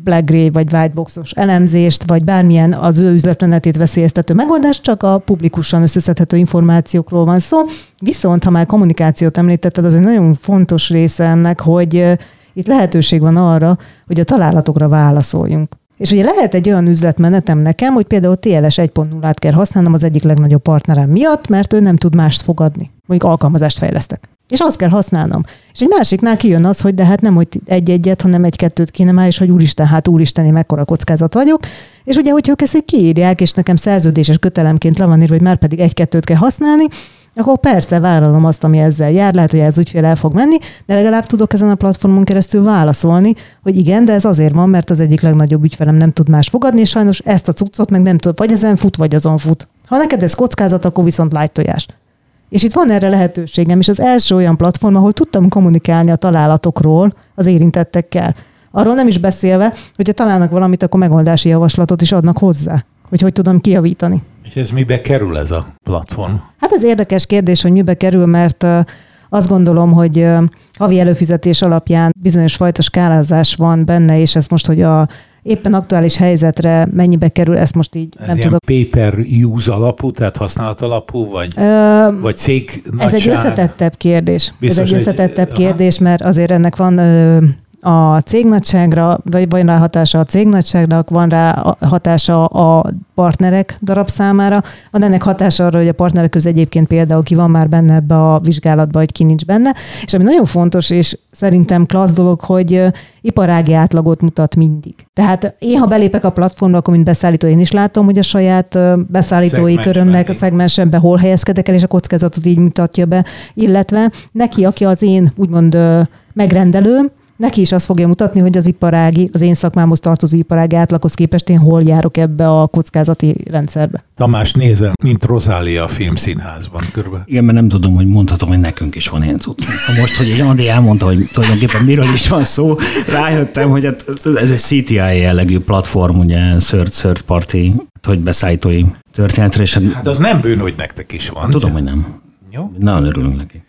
black gray vagy whiteboxos elemzést, vagy bármilyen az ő üzletmenetét veszélyeztető megoldást, csak a publikusan összeszedhető információkról van szó. Viszont, ha már kommunikációt említetted, az egy nagyon fontos része ennek, hogy itt lehetőség van arra, hogy a találatokra válaszoljunk. És ugye lehet egy olyan üzletmenetem nekem, hogy például TLS 1.0-át kell használnom az egyik legnagyobb partnerem miatt, mert ő nem tud mást fogadni. Mondjuk alkalmazást fejlesztek. És azt kell használnom. És egy másiknál kijön az, hogy de hát nem hogy egy-egyet, hanem egy-kettőt kéne már, és hogy úristen, hát úristen, én mekkora kockázat vagyok. És ugye, hogyha ők ezt kiírják, és nekem szerződéses kötelemként le van írva, hogy már pedig egy-kettőt kell használni, akkor persze vállalom azt, ami ezzel jár, lehet, hogy ez ügyfél el fog menni, de legalább tudok ezen a platformon keresztül válaszolni, hogy igen, de ez azért van, mert az egyik legnagyobb ügyfelem nem tud más fogadni, és sajnos ezt a cuccot meg nem tud, vagy ezen fut, vagy azon fut. Ha neked ez kockázat, akkor viszont lájtojás. És itt van erre lehetőségem, és az első olyan platform, ahol tudtam kommunikálni a találatokról az érintettekkel. Arról nem is beszélve, hogyha találnak valamit, akkor megoldási javaslatot is adnak hozzá, hogy hogy tudom kijavítani. És ez mibe kerül ez a platform? Hát ez érdekes kérdés, hogy mibe kerül, mert azt gondolom, hogy havi előfizetés alapján bizonyos fajta skálázás van benne, és ez most, hogy a éppen aktuális helyzetre mennyibe kerül, ezt most így ez nem ilyen tudok. paper use alapú, tehát használat alapú, vagy, Ö, vagy cég Ez nagyság? egy összetettebb kérdés. Biztos, ez egy összetettebb egy, kérdés, mert azért ennek van ö, a cégnagyságra, vagy van rá hatása a cégnagyságnak, van rá hatása a partnerek darabszámára, van ennek hatása arra, hogy a partnerek közül egyébként például ki van már benne ebbe a vizsgálatba, vagy ki nincs benne. És ami nagyon fontos, és szerintem klassz dolog, hogy iparági átlagot mutat mindig. Tehát én, ha belépek a platformra, akkor mint beszállító én is látom, hogy a saját beszállítói Szegmens körömnek a szegmensembe hol helyezkedek el, és a kockázatot így mutatja be, illetve neki, aki az én úgymond megrendelőm, neki is azt fogja mutatni, hogy az iparági, az én szakmámhoz tartozó iparági átlaghoz képest én hol járok ebbe a kockázati rendszerbe. Tamás nézem, mint Rozália a filmszínházban körülbelül. Igen, mert nem tudom, hogy mondhatom, hogy nekünk is van ilyen cucc. Most, hogy egy Andi elmondta, hogy tulajdonképpen miről is van szó, rájöttem, hogy hát ez egy CTI jellegű platform, ugye third, third party, hogy beszállítói történetre. És hát, hát az nem bűn, hogy nektek is van. Tudom, hogy nem. Jó? Nagyon örülünk neki.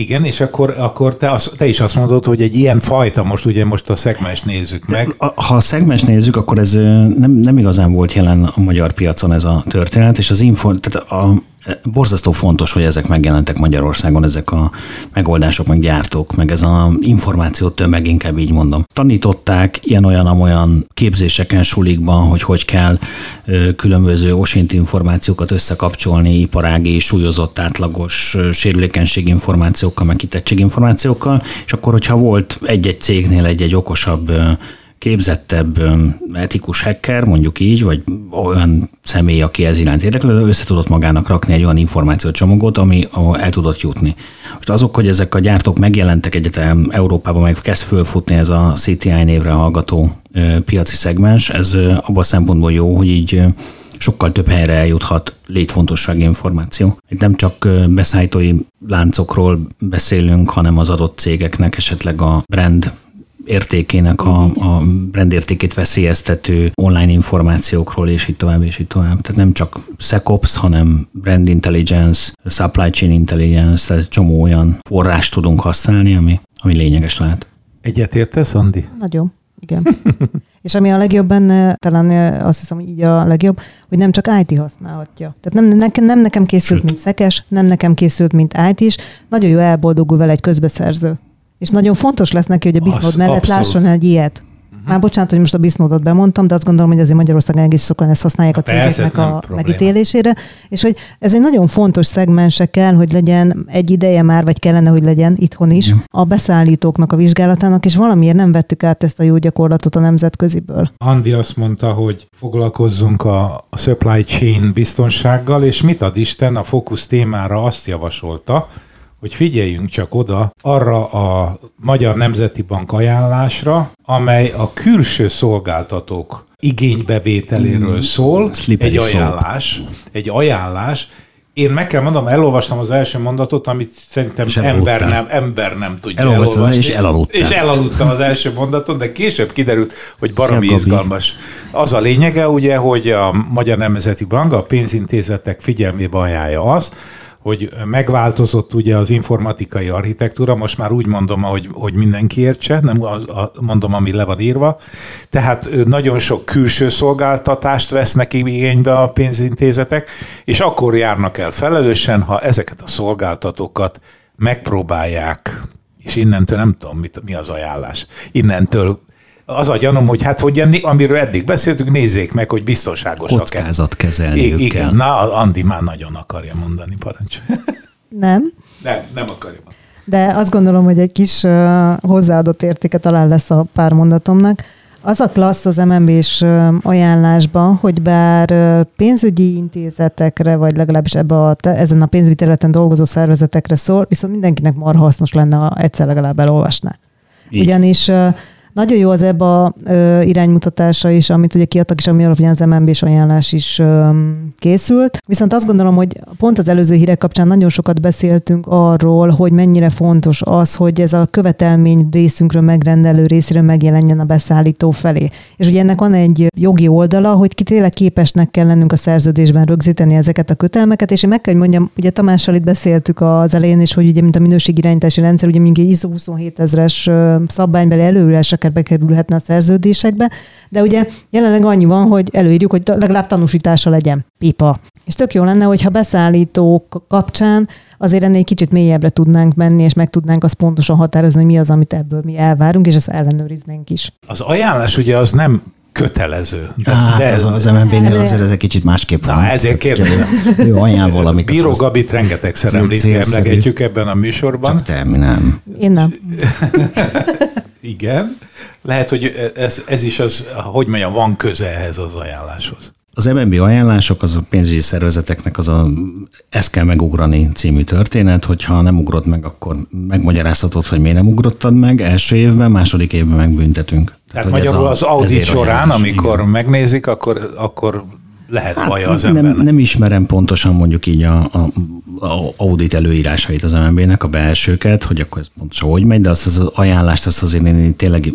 Igen, és akkor, akkor te, az, te is azt mondod, hogy egy ilyen fajta, most ugye most a szegmens nézzük meg. Ha a szegmens nézzük, akkor ez nem, nem igazán volt jelen a magyar piacon ez a történet, és az info, tehát a, borzasztó fontos, hogy ezek megjelentek Magyarországon, ezek a megoldások, meg gyártók, meg ez a információ tömeg, inkább így mondom. Tanították ilyen-olyan-olyan képzéseken, sulikban, hogy hogy kell különböző osint információkat összekapcsolni iparági, súlyozott, átlagos sérülékenység információkkal, meg kitettség információkkal, és akkor, hogyha volt egy-egy cégnél egy-egy okosabb képzettebb etikus hacker, mondjuk így, vagy olyan személy, aki ez iránt érdeklődő, össze tudott magának rakni egy olyan információcsomagot, ami el tudott jutni. Most azok, hogy ezek a gyártók megjelentek egyetem Európában, meg kezd fölfutni ez a CTI névre hallgató piaci szegmens, ez abban a szempontból jó, hogy így sokkal több helyre eljuthat létfontossági információ. Itt nem csak beszállítói láncokról beszélünk, hanem az adott cégeknek esetleg a brand értékének a, a brand értékét veszélyeztető online információkról, és így tovább, és így tovább. Tehát nem csak SecOps, hanem brand intelligence, supply chain intelligence, tehát csomó olyan forrást tudunk használni, ami, ami lényeges lehet. Egyetértesz, Andi? Nagyon. Igen. És ami a legjobb benne, talán azt hiszem, hogy így a legjobb, hogy nem csak IT használhatja. Tehát nem, nekem, nem nekem készült, mint szekes, nem nekem készült, mint IT is. Nagyon jó elboldogul vele egy közbeszerző. És nagyon fontos lesz neki, hogy a Bisnode mellett abszolút. lásson egy ilyet. Uh-huh. Már bocsánat, hogy most a Bisnodot bemondtam, de azt gondolom, hogy azért Magyarországon egész sokan ezt használják a cégeknek a probléma. megítélésére, és hogy ez egy nagyon fontos szegmense kell, hogy legyen egy ideje már, vagy kellene, hogy legyen itthon is, a beszállítóknak a vizsgálatának, és valamiért nem vettük át ezt a jó gyakorlatot a nemzetköziből. Andi azt mondta, hogy foglalkozzunk a supply chain biztonsággal, és mit ad Isten a fókusz témára azt javasolta, hogy figyeljünk csak oda arra a Magyar Nemzeti Bank ajánlásra, amely a külső szolgáltatók igénybevételéről hmm. szól. Egy ajánlás. Egy ajánlás. Én meg kell mondom, elolvastam az első mondatot, amit szerintem ember nem, ember nem tudja Elolvastam elolvasni. És elaludtam. És elaludtam az első mondaton, de később kiderült, hogy baromi izgalmas. Az a lényege ugye, hogy a Magyar Nemzeti Bank a pénzintézetek figyelmébe ajánlja azt, hogy megváltozott ugye az informatikai architektúra, most már úgy mondom, hogy, hogy mindenki értse, nem az, a, mondom, ami le van írva. Tehát nagyon sok külső szolgáltatást vesznek igénybe a pénzintézetek, és akkor járnak el felelősen, ha ezeket a szolgáltatókat megpróbálják és innentől nem tudom, mit, mi az ajánlás. Innentől az a gyanom, hogy hát hogy amiről eddig beszéltünk, nézzék meg, hogy biztonságosak Kockázat kezelni I- Igen, kell. na, Andi már nagyon akarja mondani, parancs. Nem. Nem, nem akarja mondani. De azt gondolom, hogy egy kis hozzáadott értéke talán lesz a pár mondatomnak. Az a klassz az MNB-s ajánlásban, hogy bár pénzügyi intézetekre, vagy legalábbis ebbe a, ezen a pénzügyi területen dolgozó szervezetekre szól, viszont mindenkinek marha hasznos lenne, ha egyszer legalább elolvasná. Így. Ugyanis nagyon jó az EBA ö, iránymutatása is, amit ugye kiadtak, és ami alapján az MNB-s ajánlás is ö, készült. Viszont azt gondolom, hogy pont az előző hírek kapcsán nagyon sokat beszéltünk arról, hogy mennyire fontos az, hogy ez a követelmény részünkről megrendelő részéről megjelenjen a beszállító felé. És ugye ennek van egy jogi oldala, hogy ki tényleg képesnek kell lennünk a szerződésben rögzíteni ezeket a kötelmeket, és én meg kell, hogy mondjam, ugye Tamással itt beszéltük az elején is, hogy ugye mint a minőségirányítási rendszer, ugye mondjuk egy ISO 27 ezres szabványbeli előírások akár bekerülhetne a szerződésekbe, de ugye jelenleg annyi van, hogy előírjuk, hogy legalább tanúsítása legyen. Pipa. És tök jó lenne, hogyha beszállítók kapcsán azért ennél kicsit mélyebbre tudnánk menni, és meg tudnánk azt pontosan határozni, hogy mi az, amit ebből mi elvárunk, és ezt ellenőriznénk is. Az ajánlás ugye az nem kötelező. De, hát de ez az MNB-nél azért ez egy kicsit másképp van. Na, ezért kérdezem. Ő ajánl valamit. Bíró Gabit rengetegszer emlegetjük ebben a műsorban. Csak te, mi nem. Én nem. Igen. Lehet, hogy ez, ez is az, hogy mondjam, van köze ehhez az ajánláshoz. Az MNB ajánlások az a pénzügyi szervezeteknek az a ezt kell megugrani című történet, hogyha nem ugrott meg, akkor megmagyarázhatod, hogy miért nem ugrottad meg első évben, második évben megbüntetünk. Tehát, Tehát magyarul az audit során, ajánlás, amikor igen. megnézik, akkor, akkor lehet hát baja az nem, nem ismerem pontosan mondjuk így a, a, a audit előírásait az MNB-nek, a belsőket, hogy akkor ez pontosan hogy megy, de azt az ajánlást azt azért én tényleg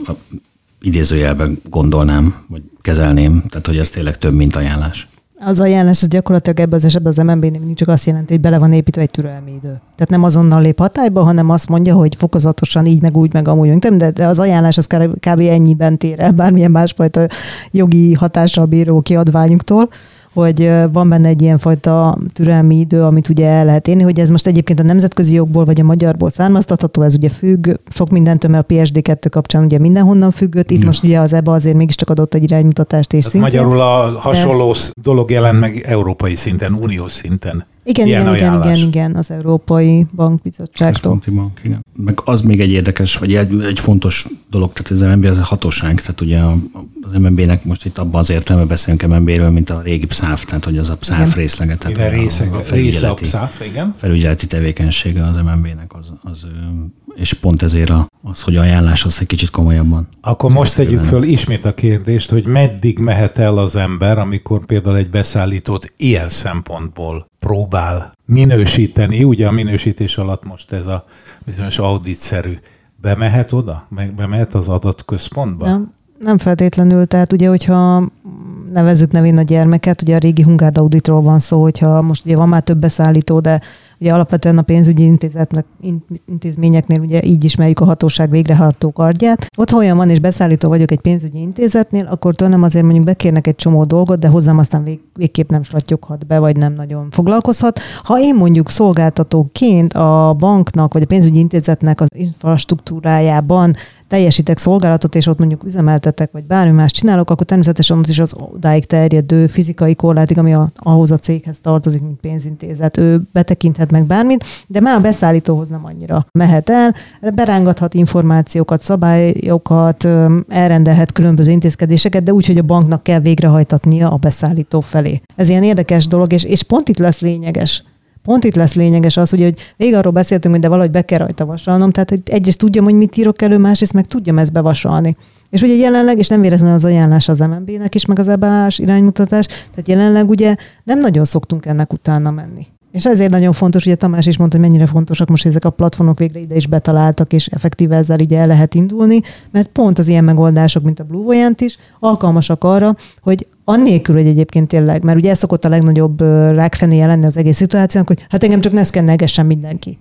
idézőjelben gondolnám, vagy kezelném, tehát hogy ez tényleg több, mint ajánlás. Az ajánlás az gyakorlatilag ebben az esetben az MNB-nél csak azt jelenti, hogy bele van építve egy türelmi idő. Tehát nem azonnal lép hatályba, hanem azt mondja, hogy fokozatosan így, meg úgy, meg amúgy, de, de az ajánlás az kb. ennyiben tér el bármilyen másfajta jogi hatással bíró kiadványuktól hogy van benne egy ilyenfajta türelmi idő, amit ugye el lehet érni, hogy ez most egyébként a nemzetközi jogból vagy a magyarból származtatható, ez ugye függ, sok mindentől, mert a PSD2 kapcsán ugye mindenhonnan függött, itt ja. most ugye az EBA azért mégiscsak adott egy iránymutatást és szintén. Magyarul a hasonló de... dolog jelent meg európai szinten, uniós szinten. Igen, Ilyen igen, igen, igen, igen, az Európai Bankbizottságtól. Bank, igen. Meg az még egy érdekes, vagy egy, egy fontos dolog, tehát az MNB az a hatóság, tehát ugye az MNB-nek most itt abban az értelme beszélünk MNB-ről, mint a régi PSZÁF, tehát hogy az a PSZÁF részlege, tehát igen, részeg, a, a része a PSZÁF, igen. felügyeleti tevékenysége az MNB-nek az, az és pont ezért az, hogy ajánlás azt egy kicsit komolyabban. Akkor most tegyük föl ismét a kérdést, hogy meddig mehet el az ember, amikor például egy beszállítót ilyen szempontból próbál minősíteni, ugye a minősítés alatt most ez a bizonyos auditszerű, bemehet oda? Meg bemehet az adatközpontba? Nem, nem feltétlenül, tehát ugye, hogyha nevezzük nevén a gyermeket, ugye a régi Hungárd auditról van szó, hogyha most ugye van már több beszállító, de Ugye alapvetően a pénzügyi intézetnek, intézményeknél ugye így ismerjük a hatóság végrehajtó kardját. Ott, ha olyan van, és beszállító vagyok egy pénzügyi intézetnél, akkor tőlem azért mondjuk bekérnek egy csomó dolgot, de hozzám aztán vég, végképp nem slatyoghat be, vagy nem nagyon foglalkozhat. Ha én mondjuk szolgáltatóként a banknak, vagy a pénzügyi intézetnek az infrastruktúrájában teljesítek szolgálatot, és ott mondjuk üzemeltetek, vagy bármi más csinálok, akkor természetesen ott is az odáig terjedő fizikai korlátig, ami a, ahhoz a céghez tartozik, mint pénzintézet, ő betekinthet meg bármit, de már a beszállítóhoz nem annyira mehet el, berángathat információkat, szabályokat, elrendelhet különböző intézkedéseket, de úgy, hogy a banknak kell végrehajtatnia a beszállító felé. Ez ilyen érdekes dolog, és, és pont itt lesz lényeges pont itt lesz lényeges az, hogy, hogy végig arról beszéltünk, hogy de valahogy be kell rajta vasalnom, tehát hogy egyrészt tudjam, hogy mit írok elő, másrészt meg tudjam ezt bevasalni. És ugye jelenleg, és nem véletlenül az ajánlás az MNB-nek is, meg az EBA-s iránymutatás, tehát jelenleg ugye nem nagyon szoktunk ennek utána menni. És ezért nagyon fontos, ugye Tamás is mondta, hogy mennyire fontosak most ezek a platformok végre ide is betaláltak, és effektíve ezzel így el lehet indulni, mert pont az ilyen megoldások, mint a Blue Voyant is, alkalmasak arra, hogy annélkül, hogy egyébként tényleg, mert ugye ez szokott a legnagyobb rákfenéje lenni az egész szituációnak, hogy hát engem csak ne szkennegessen mindenki.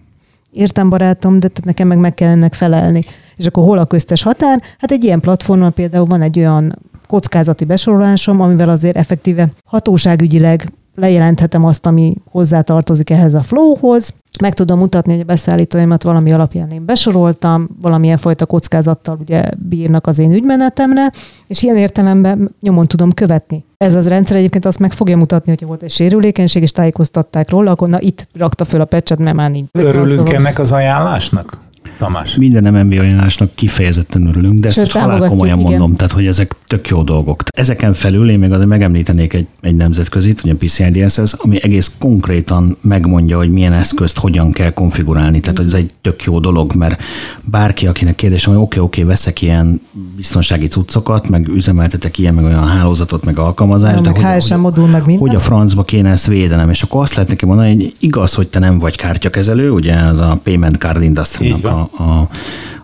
Értem, barátom, de nekem meg meg kell ennek felelni. És akkor hol a köztes határ? Hát egy ilyen platformon például van egy olyan kockázati besorolásom, amivel azért effektíve hatóságügyileg lejelenthetem azt, ami hozzá tartozik ehhez a flowhoz, meg tudom mutatni, hogy a beszállítóimat valami alapján én besoroltam, valamilyen fajta kockázattal ugye bírnak az én ügymenetemre, és ilyen értelemben nyomon tudom követni. Ez az rendszer egyébként azt meg fogja mutatni, hogyha volt egy sérülékenység, és tájékoztatták róla, akkor na itt rakta föl a pecset, mert már nincs. Örülünk ennek az ajánlásnak? Tamás. Minden MNB ajánlásnak kifejezetten örülünk, de ezt Sőt, halál komolyan igen. mondom, tehát hogy ezek tök jó dolgok. Ezeken felül én még azért megemlítenék egy, egy nemzetközit, hogy a PCI-DSS, ami egész konkrétan megmondja, hogy milyen eszközt hogyan kell konfigurálni. Tehát hogy ez egy tök jó dolog, mert bárki, akinek kérdés, hogy oké, okay, oké, okay, veszek ilyen biztonsági cuccokat, meg üzemeltetek ilyen, meg olyan hálózatot, meg alkalmazást, de meg hogy, modul, meg minden. hogy a francba kéne ezt védenem, és akkor azt lehet neki mondani, hogy igaz, hogy te nem vagy kártyakezelő, ugye ez a Payment Card industry a, a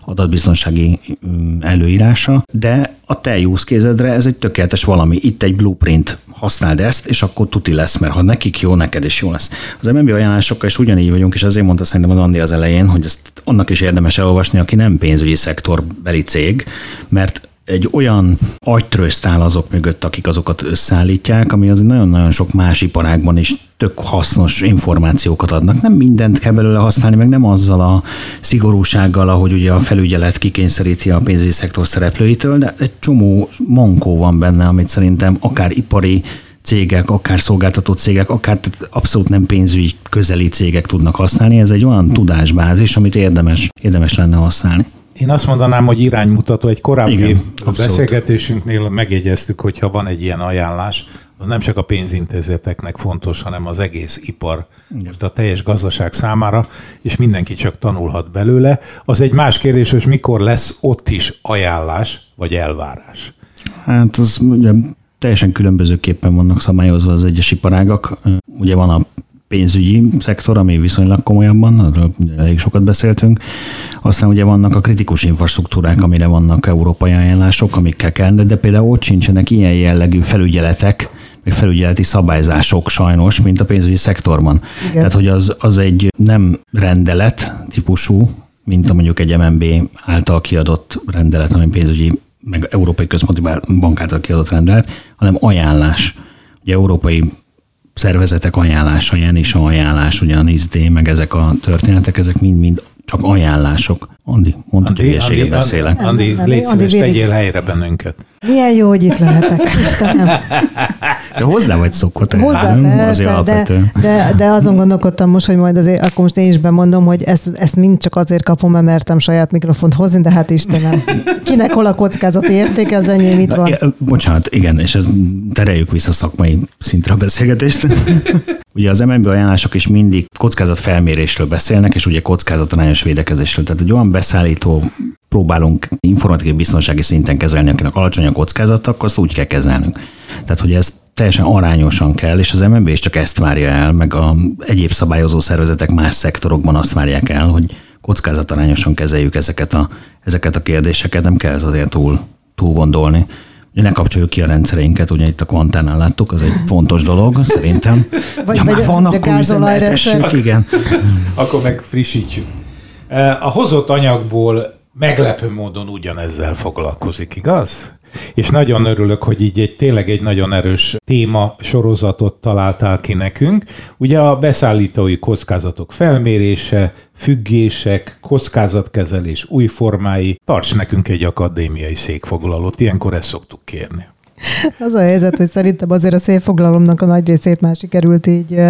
adatbiztonsági mm, előírása, de a te use ez egy tökéletes valami. Itt egy blueprint, használd ezt, és akkor tuti lesz, mert ha nekik jó, neked is jó lesz. Az MNB ajánlásokkal is ugyanígy vagyunk, és azért mondta szerintem az Andi az elején, hogy ezt annak is érdemes elolvasni, aki nem pénzügyi szektorbeli cég, mert egy olyan agytrözt áll azok mögött, akik azokat összeállítják, ami az nagyon-nagyon sok más iparágban is tök hasznos információkat adnak. Nem mindent kell belőle használni, meg nem azzal a szigorúsággal, ahogy ugye a felügyelet kikényszeríti a pénzügyi szektor szereplőitől, de egy csomó mankó van benne, amit szerintem akár ipari cégek, akár szolgáltató cégek, akár abszolút nem pénzügyi közeli cégek tudnak használni. Ez egy olyan tudásbázis, amit érdemes, érdemes lenne használni. Én azt mondanám, hogy iránymutató. Egy korábbi Igen, beszélgetésünknél megjegyeztük, hogy ha van egy ilyen ajánlás, az nem csak a pénzintézeteknek fontos, hanem az egész ipar, most a teljes gazdaság számára, és mindenki csak tanulhat belőle. Az egy más kérdés, hogy mikor lesz ott is ajánlás, vagy elvárás. Hát az ugye teljesen különbözőképpen vannak szabályozva az egyes iparágak. Ugye van a pénzügyi szektor, ami viszonylag komolyabban, arról elég sokat beszéltünk. Aztán ugye vannak a kritikus infrastruktúrák, amire vannak európai ajánlások, amikkel kell, de például ott sincsenek ilyen jellegű felügyeletek, meg felügyeleti szabályzások sajnos, mint a pénzügyi szektorban. Igen. Tehát, hogy az, az egy nem rendelet típusú, mint a mondjuk egy MNB által kiadott rendelet, ami pénzügyi, meg Európai Központi Bank által kiadott rendelet, hanem ajánlás. Ugye európai szervezetek ajánlása, ilyen is ajánlás, ugye a NISD, meg ezek a történetek, ezek mind-mind csak ajánlások. Andi, mondtad, hogy hülyeséget beszélek. Andi, légy szíves, tegyél helyre bennünket. Milyen jó, hogy itt lehetek, Istenem. De hozzá vagy szokott. Hozzá, nem? persze, de, de, de, azon gondolkodtam most, hogy majd azért, akkor most én is bemondom, hogy ezt, ezt mind csak azért kapom, mert mertem saját mikrofont hozni, de hát Istenem, kinek hol a kockázati érték, ez ennyi itt van. Na, bocsánat, igen, és ez tereljük vissza szakmai szintre a beszélgetést. Ugye az MNB ajánlások is mindig kockázatfelmérésről beszélnek, és ugye kockázatarányos védekezésről. Tehát egy olyan beszállító próbálunk informatikai biztonsági szinten kezelni, akinek alacsony a kockázata, akkor azt úgy kell kezelnünk. Tehát, hogy ez teljesen arányosan kell, és az MNB is csak ezt várja el, meg a egyéb szabályozó szervezetek más szektorokban azt várják el, hogy kockázatarányosan kezeljük ezeket a, ezeket a kérdéseket, nem kell ez azért túl, túl gondolni. Ugye ne kapcsoljuk ki a rendszereinket, ugye itt a kvantánál láttuk, az egy fontos dolog, szerintem. Vagy, ja, már van, akkor üzemeltessük, igen. akkor meg frissítsük. A hozott anyagból meglepő módon ugyanezzel foglalkozik, igaz? És nagyon örülök, hogy így egy tényleg egy nagyon erős téma sorozatot találtál ki nekünk. Ugye a beszállítói kockázatok felmérése, függések, kockázatkezelés új formái. Tarts nekünk egy akadémiai székfoglalót, ilyenkor ezt szoktuk kérni. Az a helyzet, hogy szerintem azért a székfoglalomnak a nagy részét már sikerült így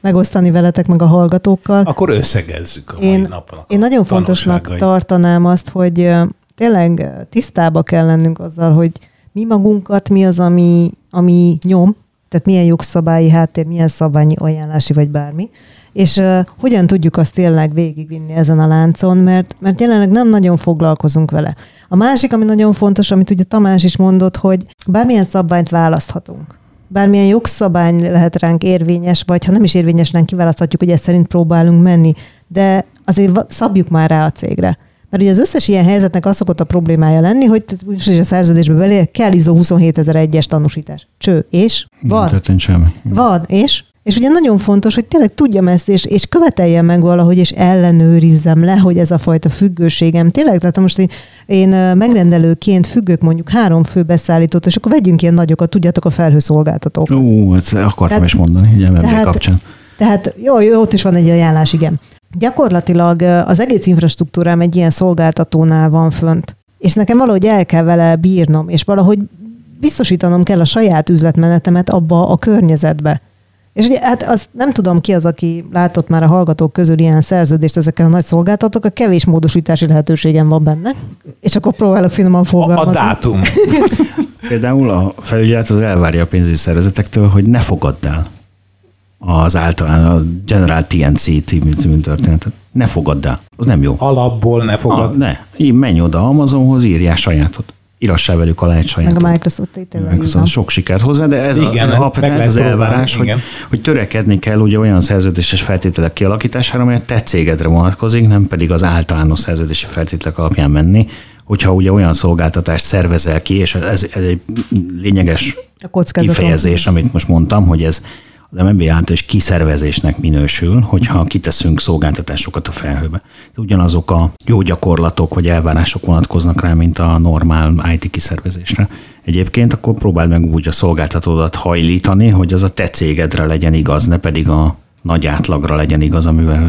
megosztani veletek, meg a hallgatókkal. Akkor összegezzük a mai én, napnak. Én nagyon fontosnak tartanám azt, hogy tényleg tisztába kell lennünk azzal, hogy mi magunkat, mi az, ami, ami nyom, tehát milyen jogszabályi háttér, milyen szabályi ajánlási vagy bármi, és uh, hogyan tudjuk azt tényleg végigvinni ezen a láncon, mert, mert jelenleg nem nagyon foglalkozunk vele. A másik, ami nagyon fontos, amit ugye Tamás is mondott, hogy bármilyen szabványt választhatunk bármilyen jogszabály lehet ránk érvényes, vagy ha nem is érvényes, ránk kiválaszthatjuk, hogy ezt szerint próbálunk menni, de azért szabjuk már rá a cégre. Mert ugye az összes ilyen helyzetnek az szokott a problémája lenni, hogy most is a szerződésbe belé kell ISO 27001-es tanúsítás. Cső, és? Van. Nem semmi. Van, és? És ugye nagyon fontos, hogy tényleg tudjam ezt, és, és követeljem meg valahogy, és ellenőrizzem le, hogy ez a fajta függőségem. Tényleg, tehát most én, én megrendelőként függök mondjuk három fő beszállítót, és akkor vegyünk ilyen nagyokat, tudjátok, a felhőszolgáltatók. Ó, ezt akartam tehát, is mondani, ugye tehát, kapcsán. Tehát jó, jó, ott is van egy ajánlás, igen. Gyakorlatilag az egész infrastruktúrám egy ilyen szolgáltatónál van fönt. És nekem valahogy el kell vele bírnom, és valahogy biztosítanom kell a saját üzletmenetemet abba a környezetbe. És ugye hát az nem tudom ki az, aki látott már a hallgatók közül ilyen szerződést ezekkel a nagy szolgáltatók, a kevés módosítási lehetőségem van benne, és akkor próbálok finoman fogalmazni. A, a dátum. Például a felügyelet az elvárja a pénzügyi szervezetektől, hogy ne fogadd el az általán a General TNC című történetet. Ne fogadd el. Az nem jó. Alapból ne fogadd. Ah, ne. Így menj oda Amazonhoz, írjál sajátot írassá velük alá egy saját. Meg a Microsoft Microsoft sok sikert hozzá, de ez, igen, a, ez az elvárás, hogy, hogy törekedni kell ugye olyan szerződéses feltételek kialakítására, amely a te cégedre vonatkozik, nem pedig az általános szerződési feltételek alapján menni, hogyha ugye olyan szolgáltatást szervezel ki, és ez, ez egy lényeges kifejezés, amit most mondtam, hogy ez az MNB által is kiszervezésnek minősül, hogyha kiteszünk szolgáltatásokat a felhőbe. Ugyanazok a jó gyakorlatok vagy elvárások vonatkoznak rá, mint a normál IT kiszervezésre. Egyébként akkor próbáld meg úgy a szolgáltatódat hajlítani, hogy az a te cégedre legyen igaz, ne pedig a nagy átlagra legyen igaz, amivel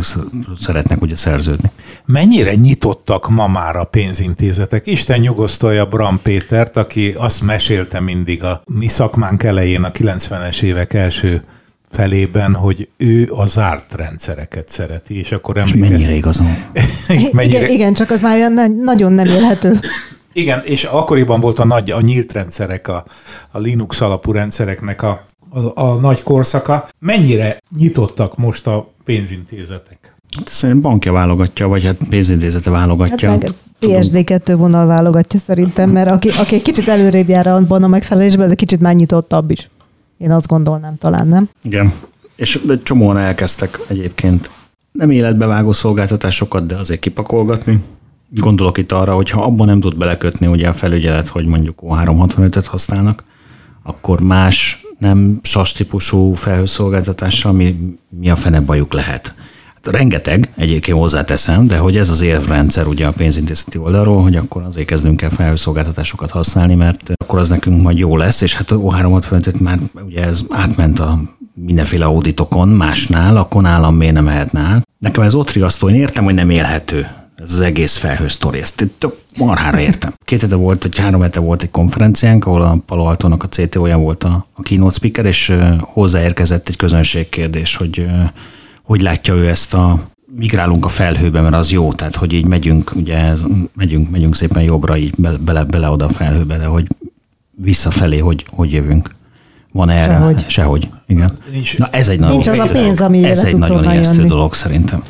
szeretnek ugye szerződni. Mennyire nyitottak ma már a pénzintézetek? Isten nyugosztalja Bram Pétert, aki azt mesélte mindig a mi szakmánk elején, a 90-es évek első felében, hogy ő a zárt rendszereket szereti, és akkor emlékeztem. És mennyire igazon. mennyire... Igen, igen, csak az már nagyon nem élhető. Igen, és akkoriban volt a nagy, a nyílt rendszerek, a, a Linux alapú rendszereknek a, a, a nagy korszaka. Mennyire nyitottak most a pénzintézetek? Hát szerintem bankja válogatja, vagy hát pénzintézete válogatja. Hát meg PSD2 vonal válogatja szerintem, mert aki, aki egy kicsit előrébb jár abban a megfelelésben, ez egy kicsit már nyitottabb is. Én azt gondolnám talán, nem? Igen. És csomóan elkezdtek egyébként nem életbevágó szolgáltatásokat, de azért kipakolgatni. Gondolok itt arra, hogy ha abban nem tud belekötni ugye a felügyelet, hogy mondjuk O365-öt használnak, akkor más nem SAS típusú felhőszolgáltatással mi, mi a fene bajuk lehet. Hát rengeteg, egyébként hozzáteszem, de hogy ez az érvrendszer ugye a pénzintézeti oldalról, hogy akkor azért kezdünk el felhőszolgáltatásokat használni, mert akkor az nekünk majd jó lesz, és hát o 365 már ugye ez átment a mindenféle auditokon másnál, akkor nálam miért nem mehetne át. Nekem ez ott riasztó, én értem, hogy nem élhető ez az egész felhősztori, ezt tök marhára értem. Két hete volt, vagy három hete volt egy konferenciánk, ahol a Palo Alto-nak a CTO-ja volt a, a keynote speaker, és hozzáérkezett egy közönségkérdés, hogy hogy látja ő ezt a migrálunk a felhőbe, mert az jó, tehát hogy így megyünk, ugye megyünk, megyünk szépen jobbra, így bele, bele oda a felhőbe, de hogy visszafelé, hogy, hogy jövünk. Van erre? Sehogy. Sehogy, igen. Nincs, Na ez egy Nincs az a pénz, ami Ez egy nagyon ijesztő dolog szerintem.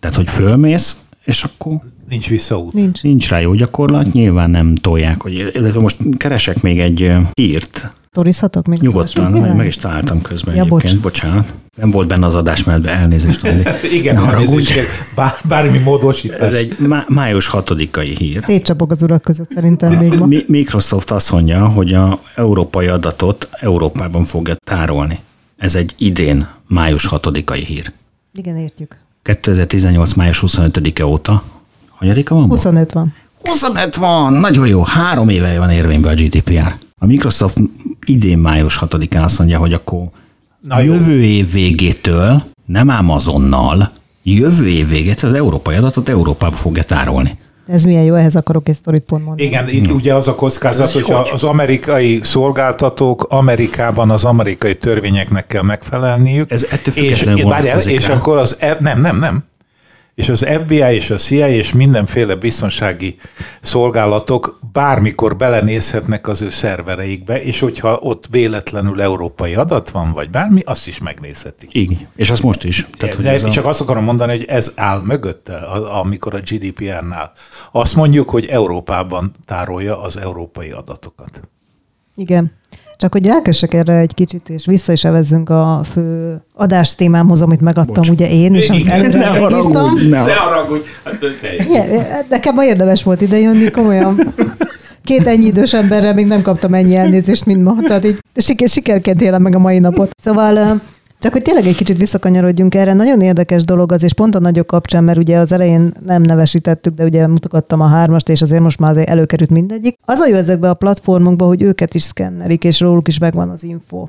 Tehát, hogy fölmész, és akkor Nincs visszaút. Nincs. Nincs rá jó gyakorlat, nyilván nem tolják, hogy illetve most keresek még egy hírt. Torizhatok még? Nyugodtan, meg, meg is találtam közben ja, egyébként, bocs. bocsánat. Nem volt benne az adásmenetben, elnézést. Igen, elnézést, bár, bármi módosítás. Ez egy má- május 6-ai hír. Szétcsapok az urak között szerintem még ma. Microsoft azt mondja, hogy a európai adatot Európában fogja tárolni. Ez egy idén május 6-ai hír. Igen, értjük. 2018. május 25-e óta. Hanyadika van? 25 van. 25 van! Nagyon jó. Három éve van érvényben a GDPR. A Microsoft idén május 6-án azt mondja, hogy akkor Na jövő év végétől, nem Amazonnal, jövő év végét az európai adatot Európába fogja tárolni. Ez milyen jó, ehhez akarok egy sztorit pont mondani. Igen, itt ugye az a kockázat, hogy hogy az amerikai szolgáltatók Amerikában az amerikai törvényeknek kell megfelelniük. Ez ettől és, várjál, és akkor az, e- nem, nem, nem, és az FBI és a CIA és mindenféle biztonsági szolgálatok bármikor belenézhetnek az ő szervereikbe, és hogyha ott véletlenül európai adat van, vagy bármi, azt is megnézhetik. Igen, és az most is. Tehát, De hogy csak a... azt akarom mondani, hogy ez áll mögötte, amikor a GDPR-nál. Azt mondjuk, hogy Európában tárolja az európai adatokat. Igen. Csak hogy rákössek erre egy kicsit, és vissza is evezzünk a fő adás témámhoz, amit megadtam Bocs. ugye én, és amit előre ne megírtam. Ne haragudj! Hát, hát nekem ma érdemes volt ide jönni, komolyan. Két ennyi idős emberrel még nem kaptam ennyi elnézést, mint ma. Tehát így siker, sikerként élem meg a mai napot. Szóval csak hogy tényleg egy kicsit visszakanyarodjunk erre, nagyon érdekes dolog az, és pont a nagyok kapcsán, mert ugye az elején nem nevesítettük, de ugye mutogattam a hármast, és azért most már azért előkerült mindegyik. Az a jó ezekbe a platformokba, hogy őket is szkennelik, és róluk is megvan az info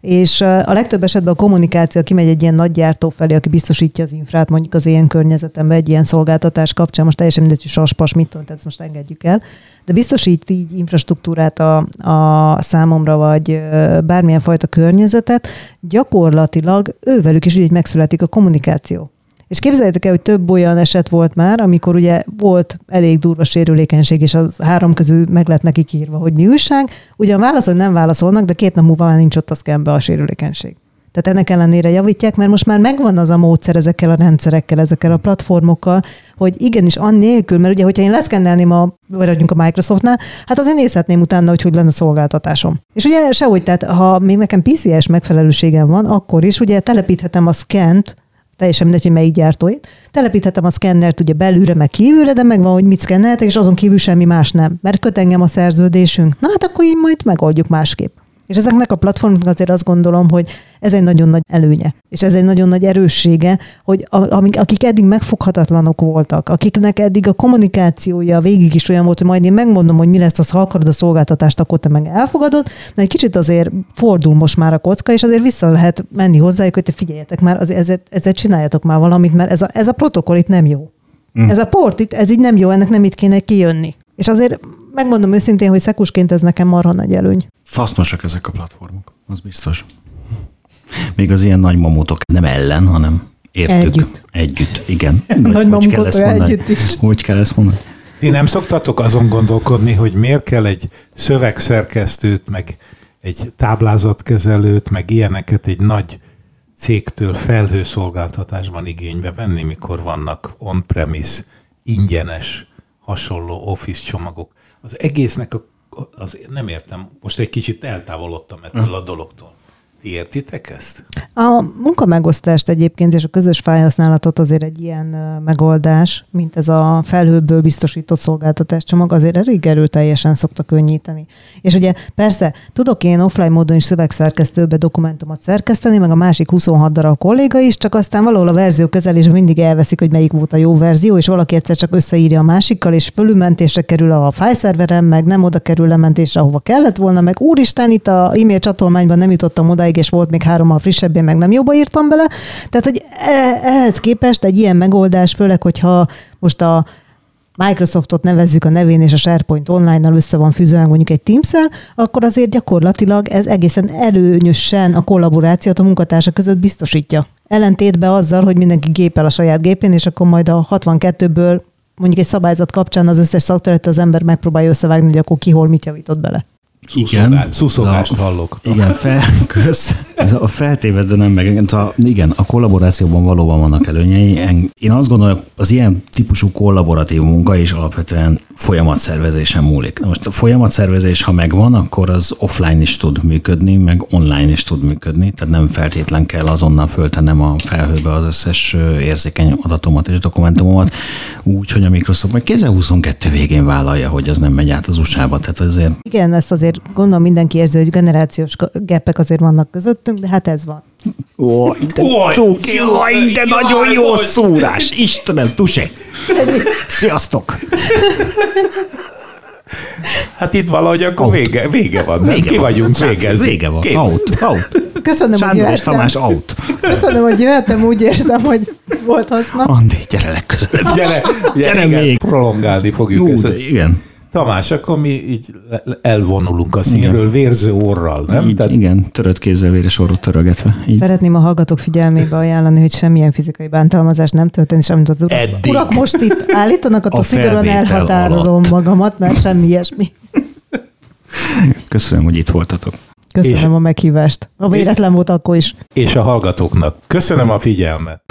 és a legtöbb esetben a kommunikáció kimegy egy ilyen nagy gyártó felé, aki biztosítja az infrát, mondjuk az ilyen környezetemben egy ilyen szolgáltatás kapcsán, most teljesen mindegy, hogy saspas, mit tudom, ezt most engedjük el, de biztosít így infrastruktúrát a, a számomra, vagy bármilyen fajta környezetet, gyakorlatilag ővelük is úgy megszületik a kommunikáció. És képzeljétek el, hogy több olyan eset volt már, amikor ugye volt elég durva sérülékenység, és az három közül meg lett nekik írva, hogy mi újság. Ugyan válaszol, nem válaszolnak, de két nap múlva már nincs ott a szkembe a sérülékenység. Tehát ennek ellenére javítják, mert most már megvan az a módszer ezekkel a rendszerekkel, ezekkel a platformokkal, hogy igenis annélkül, mert ugye, hogyha én leszkennelném a, vagy a Microsoftnál, hát azért nézhetném utána, hogy hogy lenne a szolgáltatásom. És ugye sehogy, tehát ha még nekem PCS megfelelőségem van, akkor is ugye telepíthetem a scant teljesen mindegy, hogy melyik gyártóit. Telepíthetem a szkennert ugye belülre, meg kívülre, de megvan, hogy mit szkenneltek, és azon kívül semmi más nem. Mert köt engem a szerződésünk. Na hát akkor így majd megoldjuk másképp. És ezeknek a platformoknak azért azt gondolom, hogy ez egy nagyon nagy előnye, és ez egy nagyon nagy erőssége, hogy amik, akik eddig megfoghatatlanok voltak, akiknek eddig a kommunikációja végig is olyan volt, hogy majd én megmondom, hogy mi lesz az, ha akarod a szolgáltatást, akkor te meg elfogadod, de egy kicsit azért fordul most már a kocka, és azért vissza lehet menni hozzájuk, hogy te figyeljetek már, azért ezzel, ezzel csináljatok már valamit, mert ez a, ez a protokoll itt nem jó. Mm. Ez a port itt, ez így nem jó, ennek nem itt kéne kijönni. És azért megmondom őszintén, hogy szekusként ez nekem marha nagy előny. Fasznosak ezek a platformok, az biztos. Még az ilyen nagy mamutok nem ellen, hanem értük. Együtt. Együtt, igen. nagy mamutok együtt is. Hogy kell ezt mondani? Ti nem szoktatok azon gondolkodni, hogy miért kell egy szövegszerkesztőt, meg egy táblázatkezelőt, meg ilyeneket egy nagy cégtől felhőszolgáltatásban igénybe venni, mikor vannak on-premise, ingyenes, hasonló office csomagok. Az egésznek a, az, nem értem, most egy kicsit eltávolodtam ettől a dologtól. Ti értitek ezt? A munkamegosztást egyébként és a közös felhasználatot azért egy ilyen megoldás, mint ez a felhőből biztosított szolgáltatás csomag, azért elég erőteljesen szokta könnyíteni. És ugye persze tudok én offline módon is szövegszerkesztőbe dokumentumot szerkeszteni, meg a másik 26 darab kolléga is, csak aztán valahol a verzió kezelésben mindig elveszik, hogy melyik volt a jó verzió, és valaki egyszer csak összeírja a másikkal, és fölülmentésre kerül a file meg nem oda kerül lementésre, ahova kellett volna, meg úristen, itt a e-mail csatolmányban nem jutottam oda, odáig, és volt még három a frissebbén, meg nem jobba írtam bele. Tehát, hogy e- ehhez képest egy ilyen megoldás, főleg, hogyha most a Microsoftot nevezzük a nevén, és a SharePoint online-nal össze van fűzve mondjuk egy teams akkor azért gyakorlatilag ez egészen előnyösen a kollaborációt a munkatársak között biztosítja. Ellentétben azzal, hogy mindenki gépel a saját gépén, és akkor majd a 62-ből mondjuk egy szabályzat kapcsán az összes szakterület az ember megpróbálja összevágni, hogy akkor ki hol mit javított bele. Igen. Szuszogást hallok. Igen, fel, kösz. Ez a feltéve, de nem meg. A, igen, a kollaborációban valóban vannak előnyei. Én azt gondolom, az ilyen típusú kollaboratív munka is alapvetően folyamatszervezésen múlik. Most a folyamatszervezés, ha megvan, akkor az offline is tud működni, meg online is tud működni, tehát nem feltétlen kell azonnal föltennem a felhőbe az összes érzékeny adatomat és dokumentumomat, úgy, hogy a Microsoft majd 2022 végén vállalja, hogy az nem megy át az USA-ba. Tehát azért... Igen, ezt azért gondolom mindenki érzi, hogy generációs geppek azért vannak közöttünk, de hát ez van. Ó, de cuki, de nagyon jó szúrás. Istenem, tusé. Sziasztok. Hát itt valahogy akkor out. vége, vége van, nem? Vége Ki van. vagyunk végezni. Vége van, Kép. out, out. Köszönöm, Sándor hogy és Tamás out. Köszönöm, hogy jöhetem, úgy érzem, hogy volt haszna. Andi, gyere legközelebb. Gyere, gyere, gyere igen, még. prolongálni fogjuk Jó, ezt. Igen. Tamás, akkor mi így elvonulunk a színről igen. vérző orral, nem? Így, Tehát... Igen, törött kézzel, véres orrot törögetve. Így. Szeretném a hallgatók figyelmébe ajánlani, hogy semmilyen fizikai bántalmazás nem történt, és amit az urak, Eddig. urak most itt állítanak, attól szigorúan elhatárolom alatt. magamat, mert semmi ilyesmi. Köszönöm, hogy itt voltatok. Köszönöm és, a meghívást. A véletlen volt akkor is. És a hallgatóknak. Köszönöm a figyelmet.